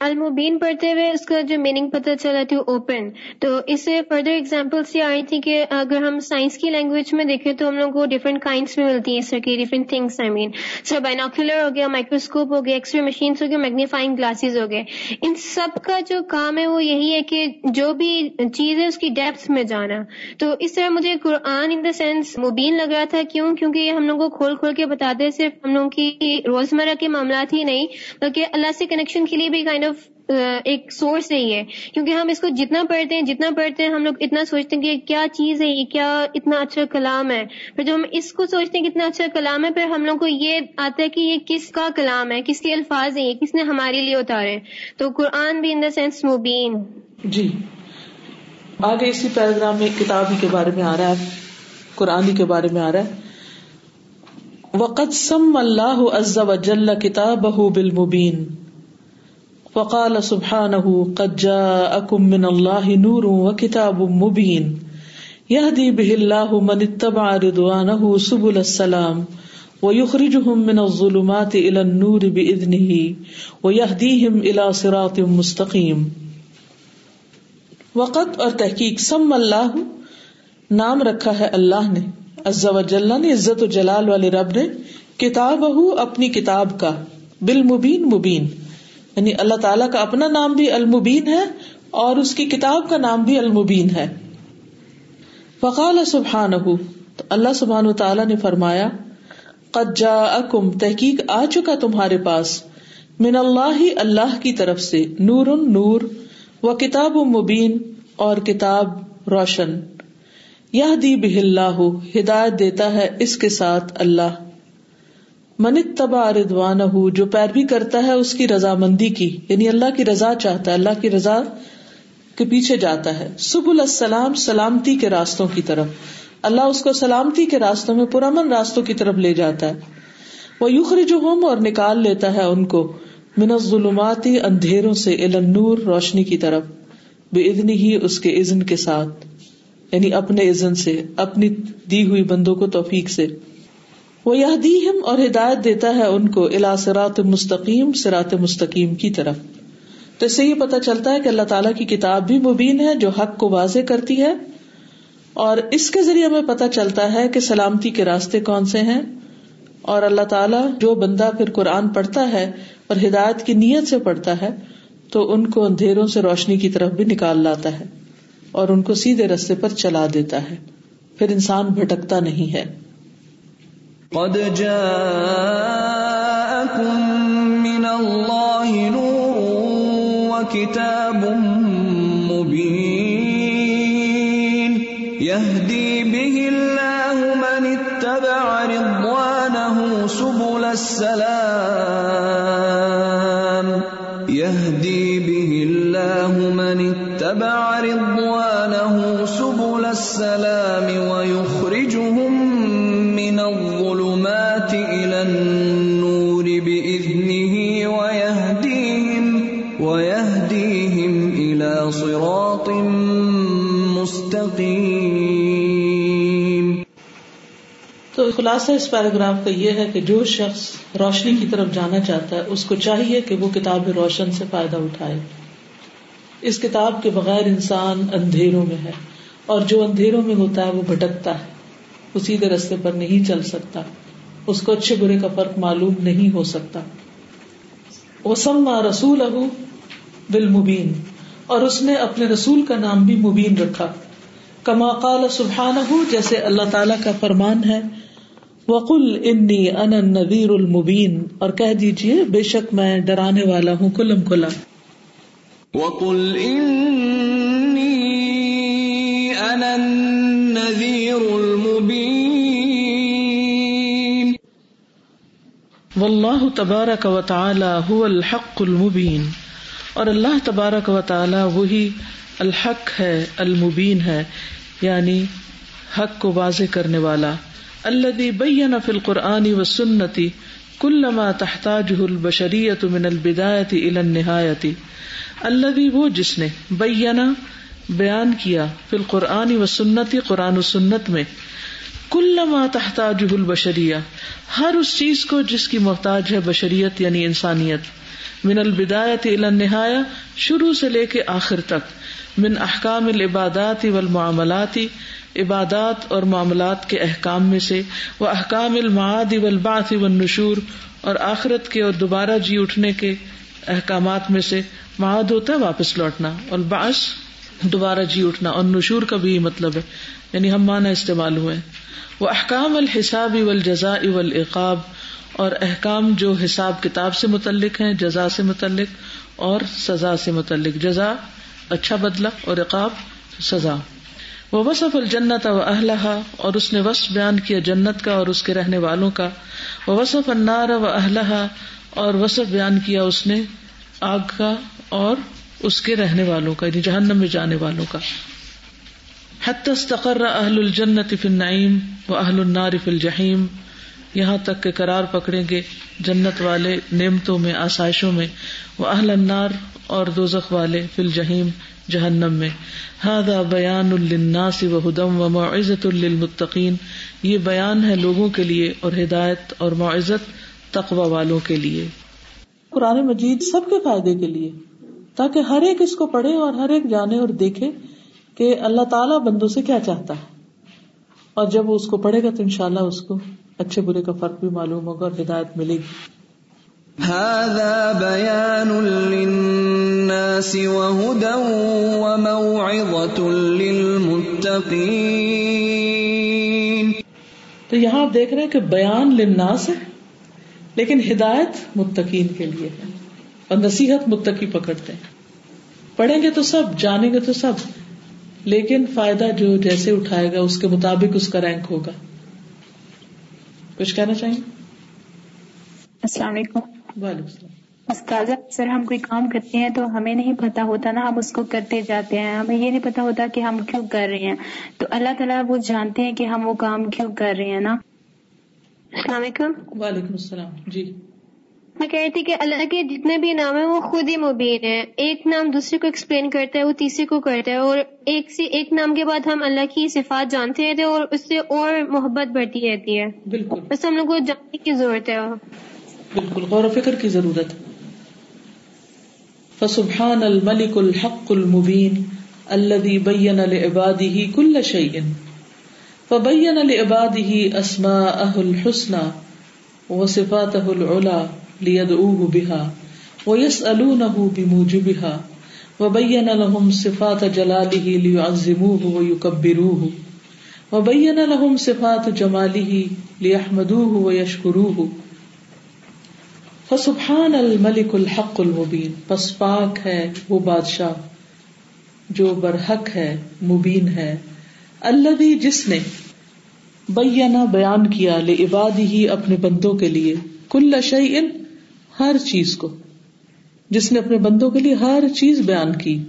المبین پڑھتے ہوئے اس کا جو میننگ پتہ چلا تھی اوپن تو اس سے فردر اگزامپلس یہ آئی تھی کہ اگر ہم سائنس کی لینگویج میں دیکھیں تو ہم لوگ کو ڈفرینٹ کائنڈس میں ملتی ہیں اس طرح کی different things I mean sir binocular ہو گیا مائکروسکوپ ہو گیا ایکس رے مشینس ہو گیا میگنیفائنگ گلاسز ہو گئے. ان سب کا جو کام ہے وہ یہی ہے کہ جو بھی چیز ہے اس کی ڈیپتھ میں جانا. تو اس طرح مجھے قرآن ان دا سینس مبین لگ رہا تھا. کیوں؟ کیونکہ یہ ہم لوگوں کو کھول کھول کے بتاتے صرف ہم لوگوں کی روزمرہ کے معاملات ہی نہیں، بلکہ اللہ سے کنیکشن کے لیے بھی کائنڈ آف ایک سورس نہیں ہے کیونکہ ہم اس کو جتنا پڑھتے ہیں، جتنا پڑھتے ہیں، ہم لوگ اتنا سوچتے ہیں کہ کیا چیز ہے یہ، کیا اتنا اچھا کلام ہے۔ پھر جب ہم اس کو سوچتے ہیں کتنا اچھا کلام ہے، پھر ہم لوگ کو یہ آتا ہے کہ یہ کس کا کلام ہے، کس کے الفاظ ہیں، یہ کس نے ہمارے لیے اتارے تو قرآن بھی ان دا سینس مبین۔ جی۔ آگے اسی پیراگراف میں کتاب ہی کے بارے میں آ رہا ہے، قرآن ہی کے بارے میں آ رہا ہے۔ وقت سم اللہ عز وجل کتابہ بالمبین وقال سبحانه قد جاءكم من الله نور وكتاب مبين يهدي به الله من اتبع رضوانه سبل السلام ويخرجهم من الظلمات الى النور باذنه ويهديهم الى صراط مستقيم وقت اور تحقیق، سم اللہ، نام رکھا ہے اللہ نے، عز و جل نے عزت و جلال والے رب نے کتاب اپنی کتاب کا، بالمبین، مبین۔ یعنی اللہ تعالیٰ کا اپنا نام بھی المبین ہے اور اس کی کتاب کا نام بھی المبین ہے۔ فقال سبحان تو اللہ سبحان تعالیٰ نے فرمایا، قد جاءکم، تحقیق آ چکا تمہارے پاس، من اللہ ہی اللہ کی طرف سے، نور نور و کتاب مبین، اور کتاب روشن۔ یہ دی بہ اللہ، ہدایت دیتا ہے اس کے ساتھ اللہ۔ منت تبا ردوان جو پیروی کرتا ہے، اس کی رضامندی کی۔ یعنی اللہ کی رضا چاہتا ہے، اللہ کی رضا کے پیچھے جاتا ہے۔ سب السلام، سلامتی کے راستوں کی طرف۔ اللہ اس کو سلامتی کے راستوں میں پرامن راستوں کی طرف لے جاتا ہے۔ وہ یوخری جو ہوم اور نکال لیتا ہے ان کو۔ من ظلماتی اندھیروں سے نور روشنی کی طرف۔ بے ادنی ہی اس کے عزن کے ساتھ۔ یعنی اپنے عزن سے، اپنی دی ہوئی بندوں کو توفیق سے۔ وہ یہ اور ہدایت دیتا ہے ان کو الا سرات مستقیم سرات مستقیم کی طرف۔ تو اس سے یہ پتا چلتا ہے کہ اللہ تعالیٰ کی کتاب بھی مبین ہے جو حق کو واضح کرتی ہے۔ اور اس کے ذریعے ہمیں پتا چلتا ہے کہ سلامتی کے راستے کون سے ہیں۔ اور اللہ تعالیٰ جو بندہ پھر قرآن پڑھتا ہے اور ہدایت کی نیت سے پڑھتا ہے، تو ان کو اندھیروں سے روشنی کی طرف بھی نکال لاتا ہے اور ان کو سیدھے رستے پر چلا دیتا ہے۔ پھر انسان بھٹکتا نہیں ہے۔ قد جاءكم من الله نور وكتاب مبين يهدي به الله من اتبع رضوانه سبل السلام يهدي به الله من اتبع رضوانه سبل السلام ويخرجهم تو خلاصہ اس پیراگراف کا یہ ہے کہ جو شخص روشنی کی طرف جانا چاہتا ہے، اس کو چاہیے کہ وہ کتاب روشن سے فائدہ اٹھائے۔ اس کتاب کے بغیر انسان اندھیروں میں ہے اور جو اندھیروں میں ہوتا ہے، وہ بھٹکتا ہے۔ وہ سیدھے رستے پر نہیں چل سکتا۔ اس کو اچھے برے کا فرق معلوم نہیں ہو سکتا۔ وہ سما رسول ابو بالمبین اور اس نے اپنے رسول کا نام بھی مبین رکھا۔ کما قال سبحان جیسے اللہ تعالی کا فرمان ہے۔ وقل انی ان نذیر المبین اور کہہ دیجیے بے شک میں ڈرانے والا ہوں، کلم کلا وقل انی انا النذیر واللہ تبارک و تعالی هو الحق المبین۔ اور اللہ تبارک و تعالی وہی الحق ہے، المبین ہے یعنی حق کو واضح کرنے والا۔ اللہ بین فی القرآن و سنتی کلما تحتاج البشریت من البدایت الى النہایتی اللہ وہ جس نے بینا بیان کیا فی القرآن و سنتی قرآن و سنت میں کلما تحتاج البشریہ، ہر اس چیز کو جس کی محتاج ہے بشریت یعنی انسانیت۔ من البدایت الى النہایا شروع سے لے کے آخر تک۔ من احکام العبادات والمعاملات، عبادات اور معاملات کے احکام میں سے۔ وہ احکام المعاد والبعث والنشور، اور آخرت کے اور دوبارہ جی اٹھنے کے احکامات میں سے۔ معاد ہوتا ہے واپس لوٹنا۔ اور باعث دوبارہ جی اٹھنا اور نشور کا بھی مطلب ہے۔ یعنی ہم مانا استعمال ہوئے وہ احکام الحساب والجزاء والعقاب اور احکام جو حساب کتاب سے متعلق ہیں جزا سے متعلق اور سزا سے متعلق۔ جزا اچھا بدلا اور عقاب سزا۔ وہ وصف الجنت و اہلحا اور اس نے وصف بیان کیا جنت کا اور اس کے رہنے والوں کا۔ وہ وصف النار و اہلحا اور وصف بیان کیا اس نے آگ کا اور اس کے رہنے والوں کا یعنی جہنم میں جانے والوں کا۔ حتی استقر اہل الجنت فی النعیم و اہل النار فی الجحیم۔ یہاں تک کہ قرار پکڑیں گے جنت والے نعمتوں میں، آسائشوں میں۔ وہ اہل النار اور دوزخ والے فی الجحیم، جہنم میں۔ ہادا بیان الناس و ہدم و معزت للمتقین۔ یہ بیان ہے لوگوں کے لیے اور ہدایت اور معزت تقوی والوں کے لیے۔ قرآن مجید سب کے فائدے کے لیے۔ تاکہ ہر ایک اس کو پڑھے اور ہر ایک جانے اور دیکھے کہ اللہ تعالیٰ بندوں سے کیا چاہتا ہے۔ اور جب وہ اس کو پڑھے گا تو انشاءاللہ اس کو اچھے برے کا فرق بھی معلوم ہوگا اور ہدایت ملے گی۔ هذا بيان للناس وهدى وموعظة للمتقين۔ تو یہاں آپ دیکھ رہے ہیں کہ بیان للناس ہے لیکن ہدایت متقین کے لیے ہے۔ اور نصیحت متقی پکڑتے ہیں۔ پڑھیں گے تو سب جانیں گے تو سب لیکن فائدہ جو جیسے اٹھائے گا اس کے مطابق اس کا رینک ہوگا۔ کچھ کہنا چاہیں السلام علیکم۔ وعلیکم السلام۔ استاذہ سر ہم کوئی کام کرتے ہیں تو ہمیں نہیں پتا ہوتا نا ہم اس کو کرتے جاتے ہیں۔ ہمیں یہ نہیں پتا ہوتا کہ ہم کیوں کر رہے ہیں۔ تو اللہ تعالیٰ وہ جانتے ہیں کہ ہم وہ کام کیوں کر رہے ہیں نا۔ السلام علیکم۔ وعلیکم السلام۔ جی۔ میں کہہ رہی تھی کہ اللہ کے جتنے بھی نام ہیں وہ خود ہی مبین ہے ایک نام دوسرے کو ایکسپلین کرتا ہے وہ تیسرے کو کرتا ہے۔ اور ایک سے ایک نام کے بعد ہم اللہ کی صفات جانتے رہتے اور اس سے اور محبت بڑھتی رہتی ہے۔ بالکل۔ بس ہم لوگ کو جاننے کی ضرورت ہے۔ بالکل۔ غور و فکر کی ضرورت۔ فسبحان الملک الحق المبین الذي بين لعباده كل شيء فبين لعباده اسماءه الحسنى وصفاته العلى۔ ليدعوه بها ويسألونه بموجبها وبين لهم صفات جلاله ليعظموه ويكبروه وبين لهم صفات جماله ليحمدوه ويشكروه فسبحان الملک الحق المبین پس پاک ہے وہ بادشاہ جو برحق ہے، مبین ہے۔ اللہ جس نے بینا بیان کیا لے ہی اپنے بندوں کے لیے، کل شعین ہر چیز کو، جس نے اپنے بندوں کے لیے ہر چیز بیان کی۔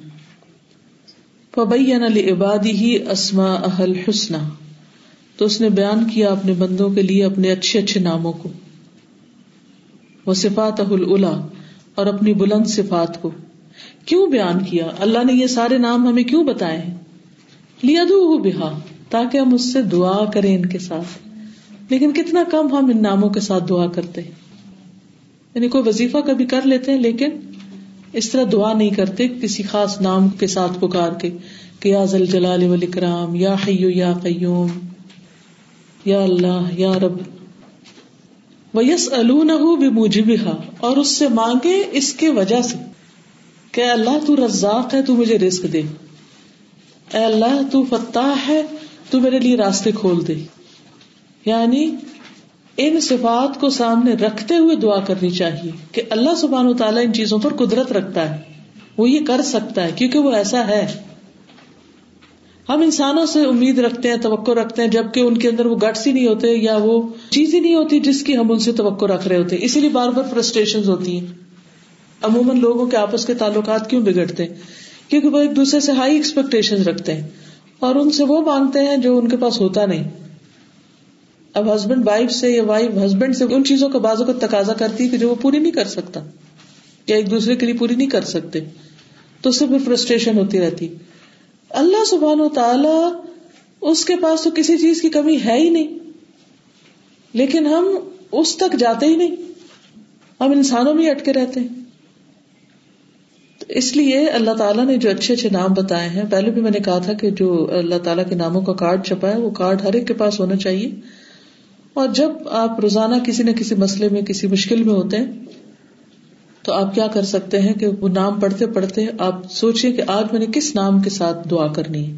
فبین علی عبادی ہی اسما اہل حسنا تو اس نے بیان کیا اپنے بندوں کے لیے اپنے اچھے اچھے ناموں کو۔ وہ صفات الا اور اپنی بلند صفات کو۔ کیوں بیان کیا؟ اللہ نے یہ سارے نام ہمیں کیوں بتائے ہیں؟ لیا دو بہا تاکہ ہم اس سے دعا کریں ان کے ساتھ۔ لیکن کتنا کم ہم ان ناموں کے ساتھ دعا کرتے ہیں۔ یعنی کوئی وظیفہ کبھی کر لیتے ہیں، لیکن اس طرح دعا نہیں کرتے کسی خاص نام کے ساتھ پکار کے کہ یا ذل جلال والاکرام، یا حیو، یا قیوم، یا اللہ، یا رب۔ وہ یس الجبہ اور اس سے مانگے اس کے وجہ سے کہ اللہ، تو رزاق ہے، تو مجھے رزق دے۔ اے اللہ، تو فتح ہے، تو میرے لیے راستے کھول دے۔ یعنی ان صفات کو سامنے رکھتے ہوئے دعا کرنی چاہیے کہ اللہ سبحان و تعالیٰ ان چیزوں پر قدرت رکھتا ہے۔ وہ یہ کر سکتا ہے کیونکہ وہ ایسا ہے۔ ہم انسانوں سے امید رکھتے ہیں، توقع رکھتے ہیں، جبکہ ان کے اندر وہ گٹس ہی نہیں ہوتے یا وہ چیز ہی نہیں ہوتی جس کی ہم ان سے توقع رکھ رہے ہوتے۔ اسی لیے بار بار فرسٹریشن ہوتی ہیں۔ عموماً لوگوں کے آپس کے تعلقات کیوں بگڑتے؟ ہیں کیونکہ وہ ایک دوسرے سے ہائی ایکسپیکٹیشن رکھتے ہیں۔ اور ان سے وہ مانگتے ہیں جو ان کے پاس ہوتا نہیں۔ اب ہسبینڈ وائف سے یا وائف ہسبینڈ سے ان چیزوں کا بازو کا تقاضا کرتی ہے کہ جو وہ پوری نہیں کر سکتا یا ایک دوسرے کے لیے پوری نہیں کر سکتے تو اس سے پھر فرسٹریشن ہوتی رہتی۔ اللہ سبحان و تعالی اس کے پاس تو کسی چیز کی کمی ہے ہی نہیں۔ لیکن ہم اس تک جاتے ہی نہیں۔ ہم انسانوں میں اٹکے رہتے ہیں۔ اس لیے اللہ تعالیٰ نے جو اچھے اچھے نام بتائے ہیں، پہلے بھی میں نے کہا تھا کہ جو اللہ تعالیٰ کے ناموں کا کارڈ چھپا ہے، وہ کارڈ ہر ایک کے پاس ہونا چاہیے۔ اور جب آپ روزانہ کسی نہ کسی مسئلے میں، کسی مشکل میں ہوتے ہیں، تو آپ کیا کر سکتے ہیں کہ وہ نام پڑھتے پڑھتے آپ سوچیے کہ آج میں نے کس نام کے ساتھ دعا کرنی ہے۔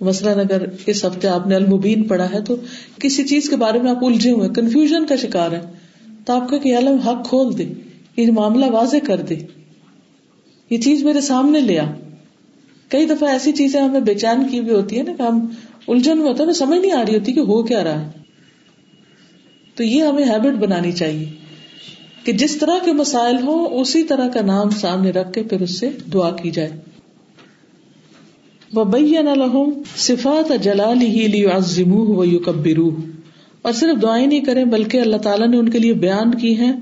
مثلاً اگر اس ہفتے آپ نے المبین پڑھا ہے، تو کسی چیز کے بارے میں آپ الجھے ہوئے کنفیوژن کا شکار ہے تو آپ کا کہ علم حق کھول دے، یہ معاملہ واضح کر دے۔ یہ چیز میرے سامنے لیا کئی دفعہ ایسی چیزیں ہمیں بے چین کی بھی ہوتی ہے نا، کہ ہم الجھن میں ہوتا ہے سمجھ نہیں آ رہی ہوتی کہ ہو کیا رہا ہے۔ تو یہ ہمیں ہیبٹ بنانی چاہیے کہ جس طرح کے مسائل ہو اسی طرح کا نام سامنے رکھ کے پھر اس سے دعا کی جائے۔ وہ صفات جلال ہی لی اور صرف دعائیں نہیں کریں، بلکہ اللہ تعالیٰ نے ان کے لیے بیان کی ہیں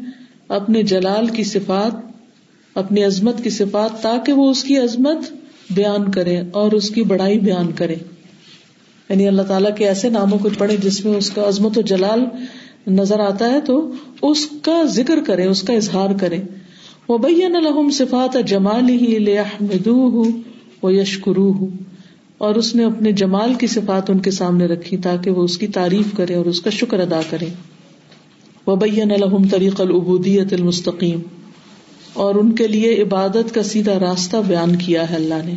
اپنے جلال کی صفات، اپنی عظمت کی صفات، تاکہ وہ اس کی عظمت بیان کرے اور اس کی بڑائی بیان کرے یعنی اللہ تعالیٰ کے ایسے ناموں کو پڑھے جس میں اس کا عظمت و جلال نظر آتا ہے تو اس کا ذکر کرے اس کا اظہار کرے وہ بین الحم صفات جمال ہی لو وہ یشکرو اور اس نے اپنے جمال کی صفات ان کے سامنے رکھی تاکہ وہ اس کی تعریف کرے اور اس کا شکر ادا کرے وہ بین الحم طریق العبودیت المستقیم اور ان کے لیے عبادت کا سیدھا راستہ بیان کیا ہے اللہ نے۔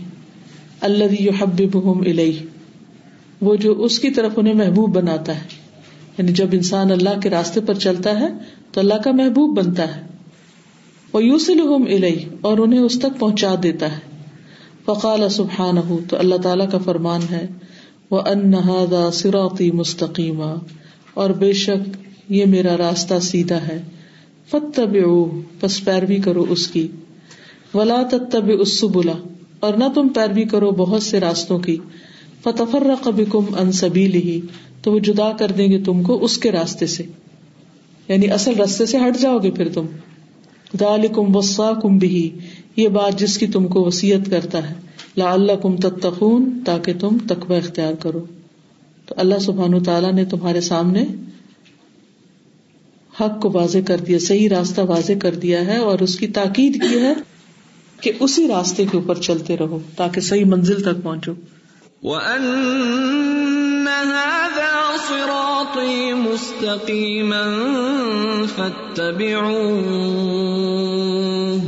اللہ حب وہ جو اس کی طرف انہیں محبوب بناتا ہے۔ یعنی جب انسان اللہ کے راستے پر چلتا ہے تو اللہ کا محبوب بنتا ہے۔ وہ یوسل اور انہیں اس تک پہنچا دیتا ہے۔ فقال سبحان تو اللہ تعالیٰ کا فرمان ہے۔ وہ انہدا سراتی مستقیم اور بے شک یہ میرا راستہ سیدھا ہے۔ فتب بس پیروی کرو اس کی۔ ولا تب اس بلا اور نہ تم پیروی کرو بہت سے راستوں کی۔ فتفر کبھی کم انصبی لی تو وہ جدا کر دیں گے تم کو اس کے راستے سے۔ یعنی اصل راستے سے ہٹ جاؤ گے پھر تم۔ دال کم وسا کم بھی یہ بات جس کی تم کو وسیعت کرتا ہے۔ لا اللہ کم تتخون تاکہ تم تقبہ اختیار کرو۔ تو اللہ سبحان تعالیٰ نے تمہارے سامنے حق کو واضح کر دیا، صحیح راستہ واضح کر دیا ہے اور اس کی تاکید کی ہے کہ اسی راستے کے اوپر چلتے رہو، تاکہ صحیح منزل تک پہنچو۔ هذا صراطي مستقيما فاتبعوه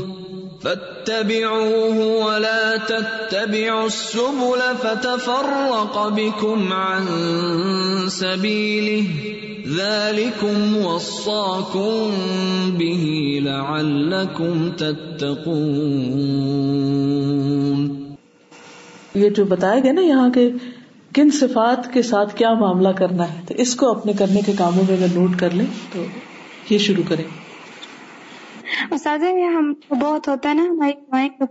فاتبعوه ولا تتبعوا السبل فتفرق بكم عن سبيله ذلكم وصاكم به لعلكم تتقون۔ یہ جو بتایا گیا نا یہاں کے کن صفات کے ساتھ کیا معاملہ کرنا ہے؟ تو اس کو اپنے کرنے کے کاموں میں اگر نوٹ کر لیں تو یہ شروع کریں۔ استاد جی، ہم بہت ہوتا ہے نا، ہماری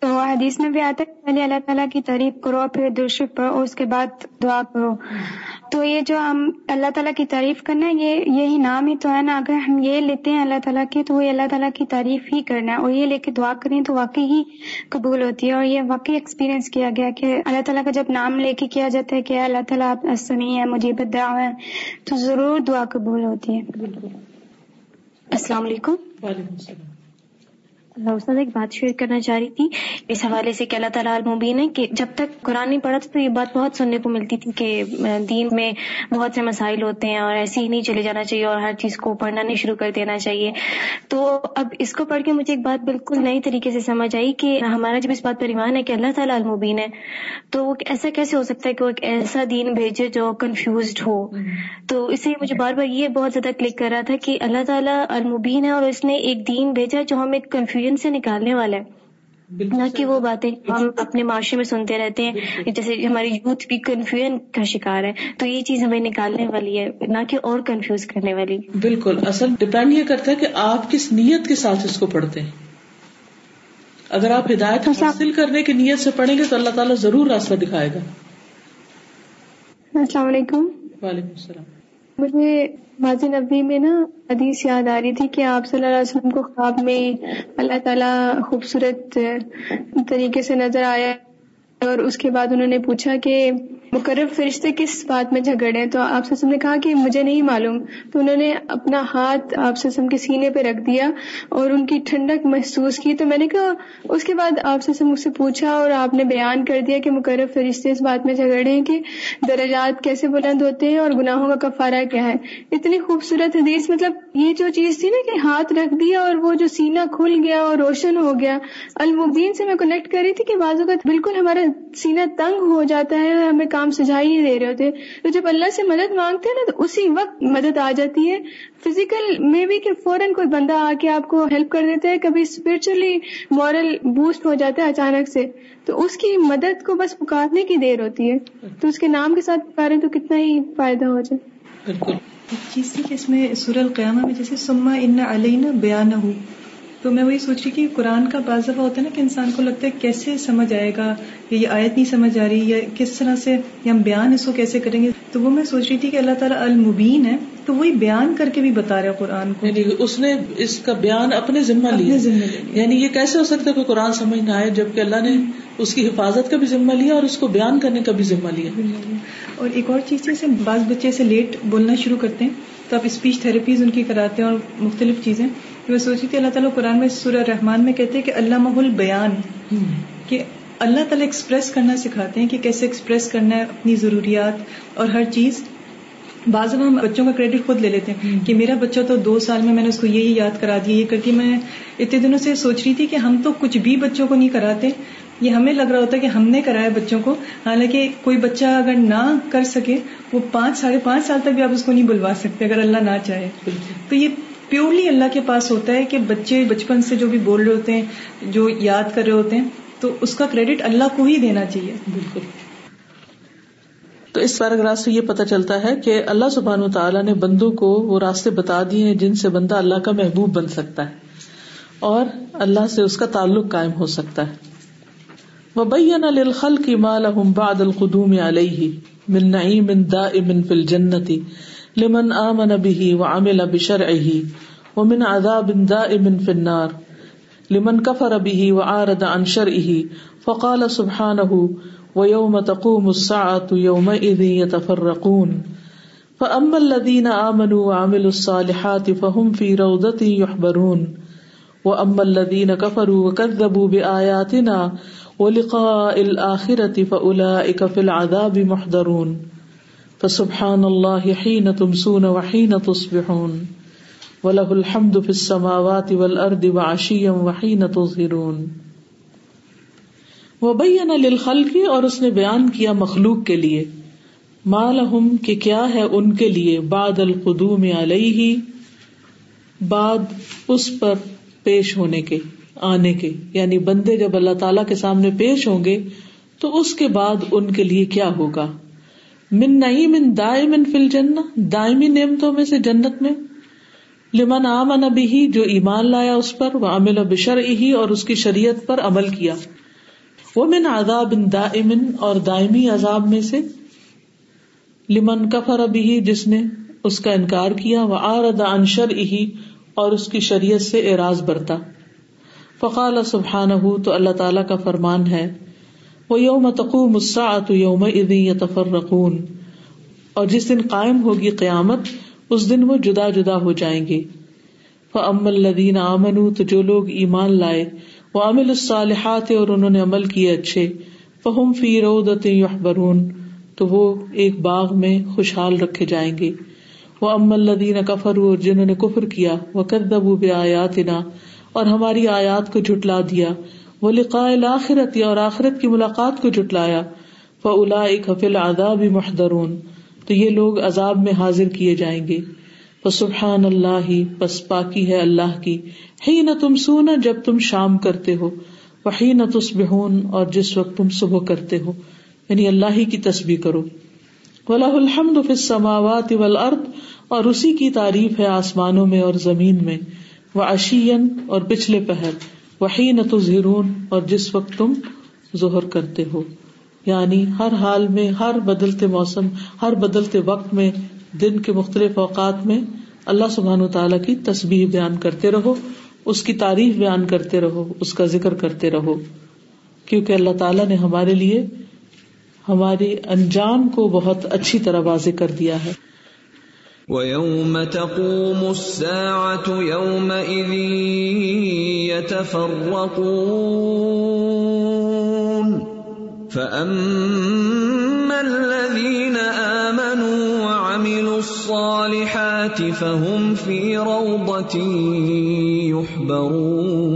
تو حدیث میں بھی آتا ہے پہلے اللہ تعالیٰ کی تعریف کرو، پھر درشک پڑھو، اس کے بعد دعا کرو۔ تو یہ جو ہم اللہ تعالیٰ کی تعریف کرنا ہے یہ یہی نام ہی تو ہے نا۔ اگر ہم یہ لیتے ہیں اللہ تعالیٰ کی تو وہ اللہ تعالیٰ کی تعریف ہی کرنا ہے۔ اور یہ لے کے دعا کریں تو واقعی ہی قبول ہوتی ہے۔ اور یہ واقعی ایکسپیرینس کیا گیا کہ اللہ تعالیٰ کا جب نام لے کے کیا جاتا ہے کہ اللہ تعالیٰ آپ سنی ہے مجھے دعا ہے تو ضرور دعا قبول ہوتی ہے۔ السلام علیکم۔ وعلیکم السلام۔ استاد ایک بات شیئر کرنا چاہ رہی تھی اس حوالے سے کہ اللہ تعالیٰ المبین ہے کہ جب تک قرآن نہیں پڑھا تھا تو یہ بات بہت سننے کو ملتی تھی کہ دین میں بہت سے مسائل ہوتے ہیں اور ایسے ہی نہیں چلے جانا چاہیے اور ہر چیز کو پڑھنا نہیں شروع کر دینا چاہیے۔ تو اب اس کو پڑھ کے مجھے ایک بات بالکل نئی طریقے سے سمجھ آئی کہ ہمارا جب اس بات پر ایمان ہے کہ اللہ تعالیٰ المبین ہے تو وہ ایسا کیسے ہو سکتا ہے کہ وہ ایک ایسا دین بھیجے جو کنفیوزڈ ہو؟ تو اس سے مجھے بار بار یہ بہت زیادہ کلک کر رہا تھا کہ اللہ تعالیٰ المبین ہے اور اس نے ایک دین بھیجا جو ہم ایک کنفیوژن سے نکالنے والا ہے۔ نہ کہ وہ باتیں ہم اپنے معاشرے میں سنتے رہتے ہیں۔ جیسے ہماری یوتھ بھی کنفیوژن کا شکار ہے۔ تو یہ چیز ہمیں نکالنے والی ہے نہ کہ اور کنفیوز کرنے والی۔ بالکل۔ اصل ڈپینڈ یہ کرتا ہے کہ آپ کس نیت کے ساتھ اس کو پڑھتے ہیں۔ اگر آپ ہدایت حاصل کرنے کی نیت سے پڑھیں گے تو اللہ تعالیٰ ضرور راستہ دکھائے گا۔ السلام علیکم۔ وعلیکم السلام۔ مجھے ماضی نبی میں نا حدیث یاد آ رہی تھی کہ آپ صلی اللہ علیہ وسلم کو خواب میں اللہ تعالیٰ خوبصورت طریقے سے نظر آیا اور اس کے بعد انہوں نے پوچھا کہ مقرب فرشتے کس بات میں جھگڑے ہیں؟ تو آپ سسم نے کہا کہ مجھے نہیں معلوم۔ تو انہوں نے اپنا ہاتھ آپ سسم کے سینے پہ رکھ دیا اور ان کی ٹھنڈک محسوس کی۔ تو میں نے کہا، اس کے بعد آپ سسم مجھ سے پوچھا اور آپ نے بیان کر دیا کہ مقرب فرشتے اس بات میں جھگڑے ہیں کہ درجات کیسے بلند ہوتے ہیں اور گناہوں کا کفارہ کیا ہے۔ اتنی خوبصورت حدیث مطلب یہ جو چیز تھی نا کہ ہاتھ رکھ دیا اور وہ جو سینہ کھل گیا اور روشن ہو گیا۔ المبین سے میں کنیکٹ کر رہی تھی کہ بعض اوقات بالکل ہمارا سینہ تنگ ہو جاتا ہے، ہمیں کام سجا ہی نہیں دے رہے ہوتے۔ تو جب اللہ سے مدد مانگتے ہیں نا، تو اسی وقت مدد آ جاتی ہے۔ فزیکل میں بھی کہ فوراً کوئی بندہ آ کے آپ کو ہیلپ کر دیتا ہے، کبھی اسپرچلی مورل بوسٹ ہو جاتا ہے اچانک سے۔ تو اس کی مدد کو بس پکارنے کی دیر ہوتی ہے۔ تو اس کے نام کے ساتھ پکارے تو کتنا ہی فائدہ ہو جائے۔ بالکل۔ ایک چیز تھی کہ اس میں سور القیامہ میں جیسے سما ان علینا بیان ہو تو میں وہی سوچ رہی کہ قرآن کا بعض دفعہ ہوتا ہے نا کہ انسان کو لگتا ہے کیسے سمجھ آئے گا یا یہ آیت نہیں سمجھ آ رہی یا کس طرح سے یا ہم بیان اس کو کیسے کریں گے؟ تو وہ میں سوچ رہی تھی کہ اللہ تعالیٰ المبین ہے تو وہی بیان کر کے بھی بتا رہا قرآن کو۔ یعنی اس نے اس کا بیان اپنے ذمہ لیا۔ یعنی یہ کیسے ہو سکتا ہے کہ قرآن سمجھ نہ آئے جبکہ اللہ نے اس کی حفاظت کا بھی ذمہ لیا اور اس کو بیان کرنے کا بھی ذمہ لیا۔ اور ایک اور چیز جیسے بعض بچے سے لیٹ بولنا شروع کرتے ہیں تو آپ اسپیچ تھراپیز ان کی کراتے ہیں اور مختلف چیزیں۔ میں سوچی تھی اللہ تعالیٰ قرآن میں سورہ رحمان میں کہتے ہیں کہ اللہ محل بیان کہ اللہ تعالیٰ ایکسپریس کرنا سکھاتے ہیں کہ کیسے ایکسپریس کرنا ہے اپنی ضروریات اور ہر چیز۔ بعض ہم بچوں کا کریڈٹ خود لے لیتے ہیں کہ میرا بچہ تو دو سال میں میں نے اس کو یہی یاد کرا دیا یہ کرتی میں اتنے دنوں سے سوچ رہی تھی کہ ہم تو کچھ بھی بچوں کو نہیں کراتے یہ ہمیں لگ رہا ہوتا ہے کہ ہم نے کرایا بچوں کو۔ حالانکہ کوئی بچہ اگر نہ کر سکے وہ پانچ ساڑھے پانچ سال تک بھی آپ اس کو نہیں بلوا سکتے اگر اللہ نہ چاہے۔ تو یہ پیورلی اللہ کے پاس ہوتا ہے کہ بچے بچپن سے جو بھی بول رہے ہوتے ہیں، جو یاد کر رہے ہوتے ہیں، تو اس کا کریڈٹ اللہ کو ہی دینا چاہیے۔ بالکل۔ تو اس پیراگراف سے یہ پتا چلتا ہے کہ اللہ سبحان و تعالیٰ نے بندوں کو وہ راستے بتا دیے ہیں جن سے بندہ اللہ کا محبوب بن سکتا ہے اور اللہ سے اس کا تعلق قائم ہو سکتا ہے۔ وبین للخلق ما لهم بعد القدوم عليه من نعيم دائم في الجنة لمن آمن به وعمل بشرعه ومن عذاب دائم في النار. لمن كفر به وعارض عن شرعه فقال سبحانه ويوم تقوم الساعة يومئذ يتفرقون. فأما الذين آمنوا وعملوا الصالحات فهم في روضة يحبرون. وأما الذين كفروا وكذبوا بآياتنا ولقاء الآخرة فأولئك في العذاب محضرون. فسبحان الله حين تمسون وحين تصبحون وله الحمد في السماوات والأرض وعشيا وحين تظهرون وبین للخلق اور اس نے بیان کیا مخلوق کے لیے۔ ما لهم کہ کیا ہے ان کے لیے بعد القدوم علیہ، بعد اس پر پیش ہونے کے، آنے کے۔ یعنی بندے جب اللہ تعالی کے سامنے پیش ہوں گے تو اس کے بعد ان کے لیے کیا ہوگا؟ من نہیں من دائم فل جن دائمی نعمتوں میں سے جنت میں۔ لمن آمن ابھی جو ایمان لایا اس پر، وہ عمل بشر ہی اور اس کی شریعت پر عمل کیا۔ وہ من عذاب دائم اور دائمی عذاب میں سے۔ لمن کفر ابھی جس نے اس کا انکار کیا، وہ آرد انشر ہی اور اس کی شریعت سے اعراض برتا۔ فقال سبحان ہو تو اللہ تعالیٰ کا فرمان ہے وہ یوم تقوم الساعة یوم ادی یتفرقون اور جس دن قائم ہوگی قیامت، اس دن وہ جدا جدا ہو جائیں گے۔ فَأَمَّا الَّذِينَ آمَنُوا، تو جو لوگ ایمان لائے وہ عمل الصالحات، اور انہوں نے عمل کیے اچھے فہم فی روضت یحبرون تو وہ ایک باغ میں خوشحال رکھے جائیں گے۔ وہ ام الدین کفر جنہوں نے کفر کیا وہ کدبو بے آیاتنا اور ہماری آیات کو جھٹلا دیا۔ وہ لقاء الآخرت اور آخرت کی ملاقات کو جھٹلایا۔ فلا حفل آداب محدرون تو یہ لوگ عذاب میں حاضر کیے جائیں گے۔ سبحان اللہ بس پاکی ہے اللہ کی۔ ہی نہ تم سونا جب تم شام کرتے ہو۔ وہی نہ تصبحون، اور جس وقت تم صبح کرتے ہو۔ یعنی اللہ ہی کی تسبیح کرو۔ ولاح الحمد فی السماوات والارض اور اسی کی تعریف ہے آسمانوں میں اور زمین میں۔ وہ اشین اور پچھلے پہر۔ وہی نہ تظہرون، اور جس وقت تم ظہر کرتے ہو۔ یعنی ہر حال میں، ہر بدلتے موسم، ہر بدلتے وقت میں، دن کے مختلف اوقات میں اللہ سبحان و تعالیٰ کی تصبیح بیان کرتے رہو، اس کی تعریف بیان کرتے رہو، اس کا ذکر کرتے رہو۔ کیونکہ اللہ تعالیٰ نے ہمارے لیے ہمارے انجام کو بہت اچھی طرح واضح کر دیا ہے۔ وَيَوْمَ تَقُومُ السَّاعَةُ يَوْمَئِذٍ يَتَفَرَّقُونَ فَأَمَّا الَّذِينَ آمَنُوا وَعَمِلُوا الصَّالِحَاتِ فَهُمْ فِي رَوْضَةٍ يُحْبَرُونَ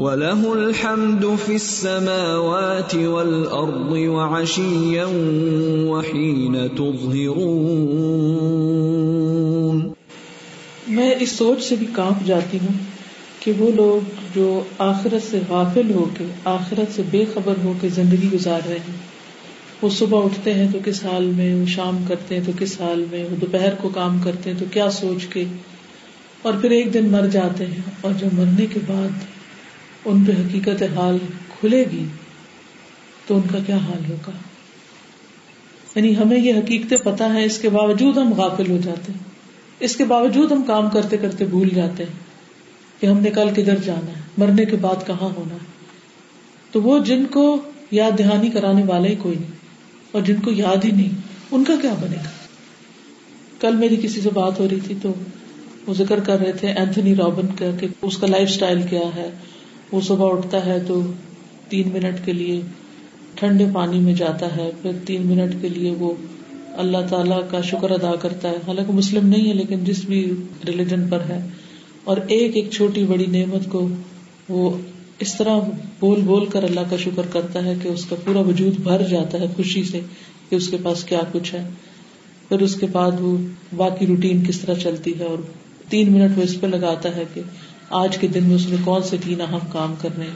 وَلَهُ الْحَمْدُ فِي السَّمَاوَاتِ وَالْأَرْضِ وَعَشِيًّا وَحِينَ تُظْهِرُونَ میں اس سوچ سے بھی کانپ جاتی ہوں کہ وہ لوگ جو آخرت سے غافل ہو کے آخرت سے بے خبر ہو کے زندگی گزار رہے ہیں۔ وہ صبح اٹھتے ہیں تو کس حال میں، وہ شام کرتے ہیں تو کس حال میں، وہ دوپہر کو کام کرتے ہیں تو کیا سوچ کے۔ اور پھر ایک دن مر جاتے ہیں اور جب مرنے کے بعد ان پہ حقیقت حال کھلے گی، تو ان کا کیا حال ہوگا؟ یعنی ہمیں یہ حقیقتیں پتا ہے اس کے باوجود ہم غافل ہو جاتے ہیں۔ اس کے باوجود ہم کام کرتے کرتے بھول جاتے ہیں کہ ہم نے کل کدھر جانا ہے، مرنے کے بعد کہاں ہونا ہے۔ تو وہ جن کو یاد دہانی کرانے والا ہی کوئی نہیں، اور جن کو یاد ہی نہیں، ان کا کیا بنے گا؟ کل میری کسی سے بات ہو رہی تھی تو وہ ذکر کر رہے تھے اینتھنی رابن کا کہ اس کا لائف اسٹائل کیا ہے وہ صبح اٹھتا ہے تو تین منٹ کے لیے ٹھنڈے پانی میں جاتا ہے، پھر تین منٹ کے لیے وہ اللہ تعالی کا شکر ادا کرتا ہے۔ حالانکہ مسلم نہیں ہے، لیکن جس بھی ریلیجن پر ہے۔ اور ایک ایک چھوٹی بڑی نعمت کو وہ اس طرح بول بول کر اللہ کا شکر کرتا ہے کہ اس کا پورا وجود بھر جاتا ہے خوشی سے کہ اس کے پاس کیا کچھ ہے۔ پھر اس کے بعد وہ باقی روٹین کس طرح چلتی ہے اور تین منٹ وہ اس پہ لگاتا ہے کہ آج کے دن میں اس میں کون سے تین اہم کام کر رہے ہیں؟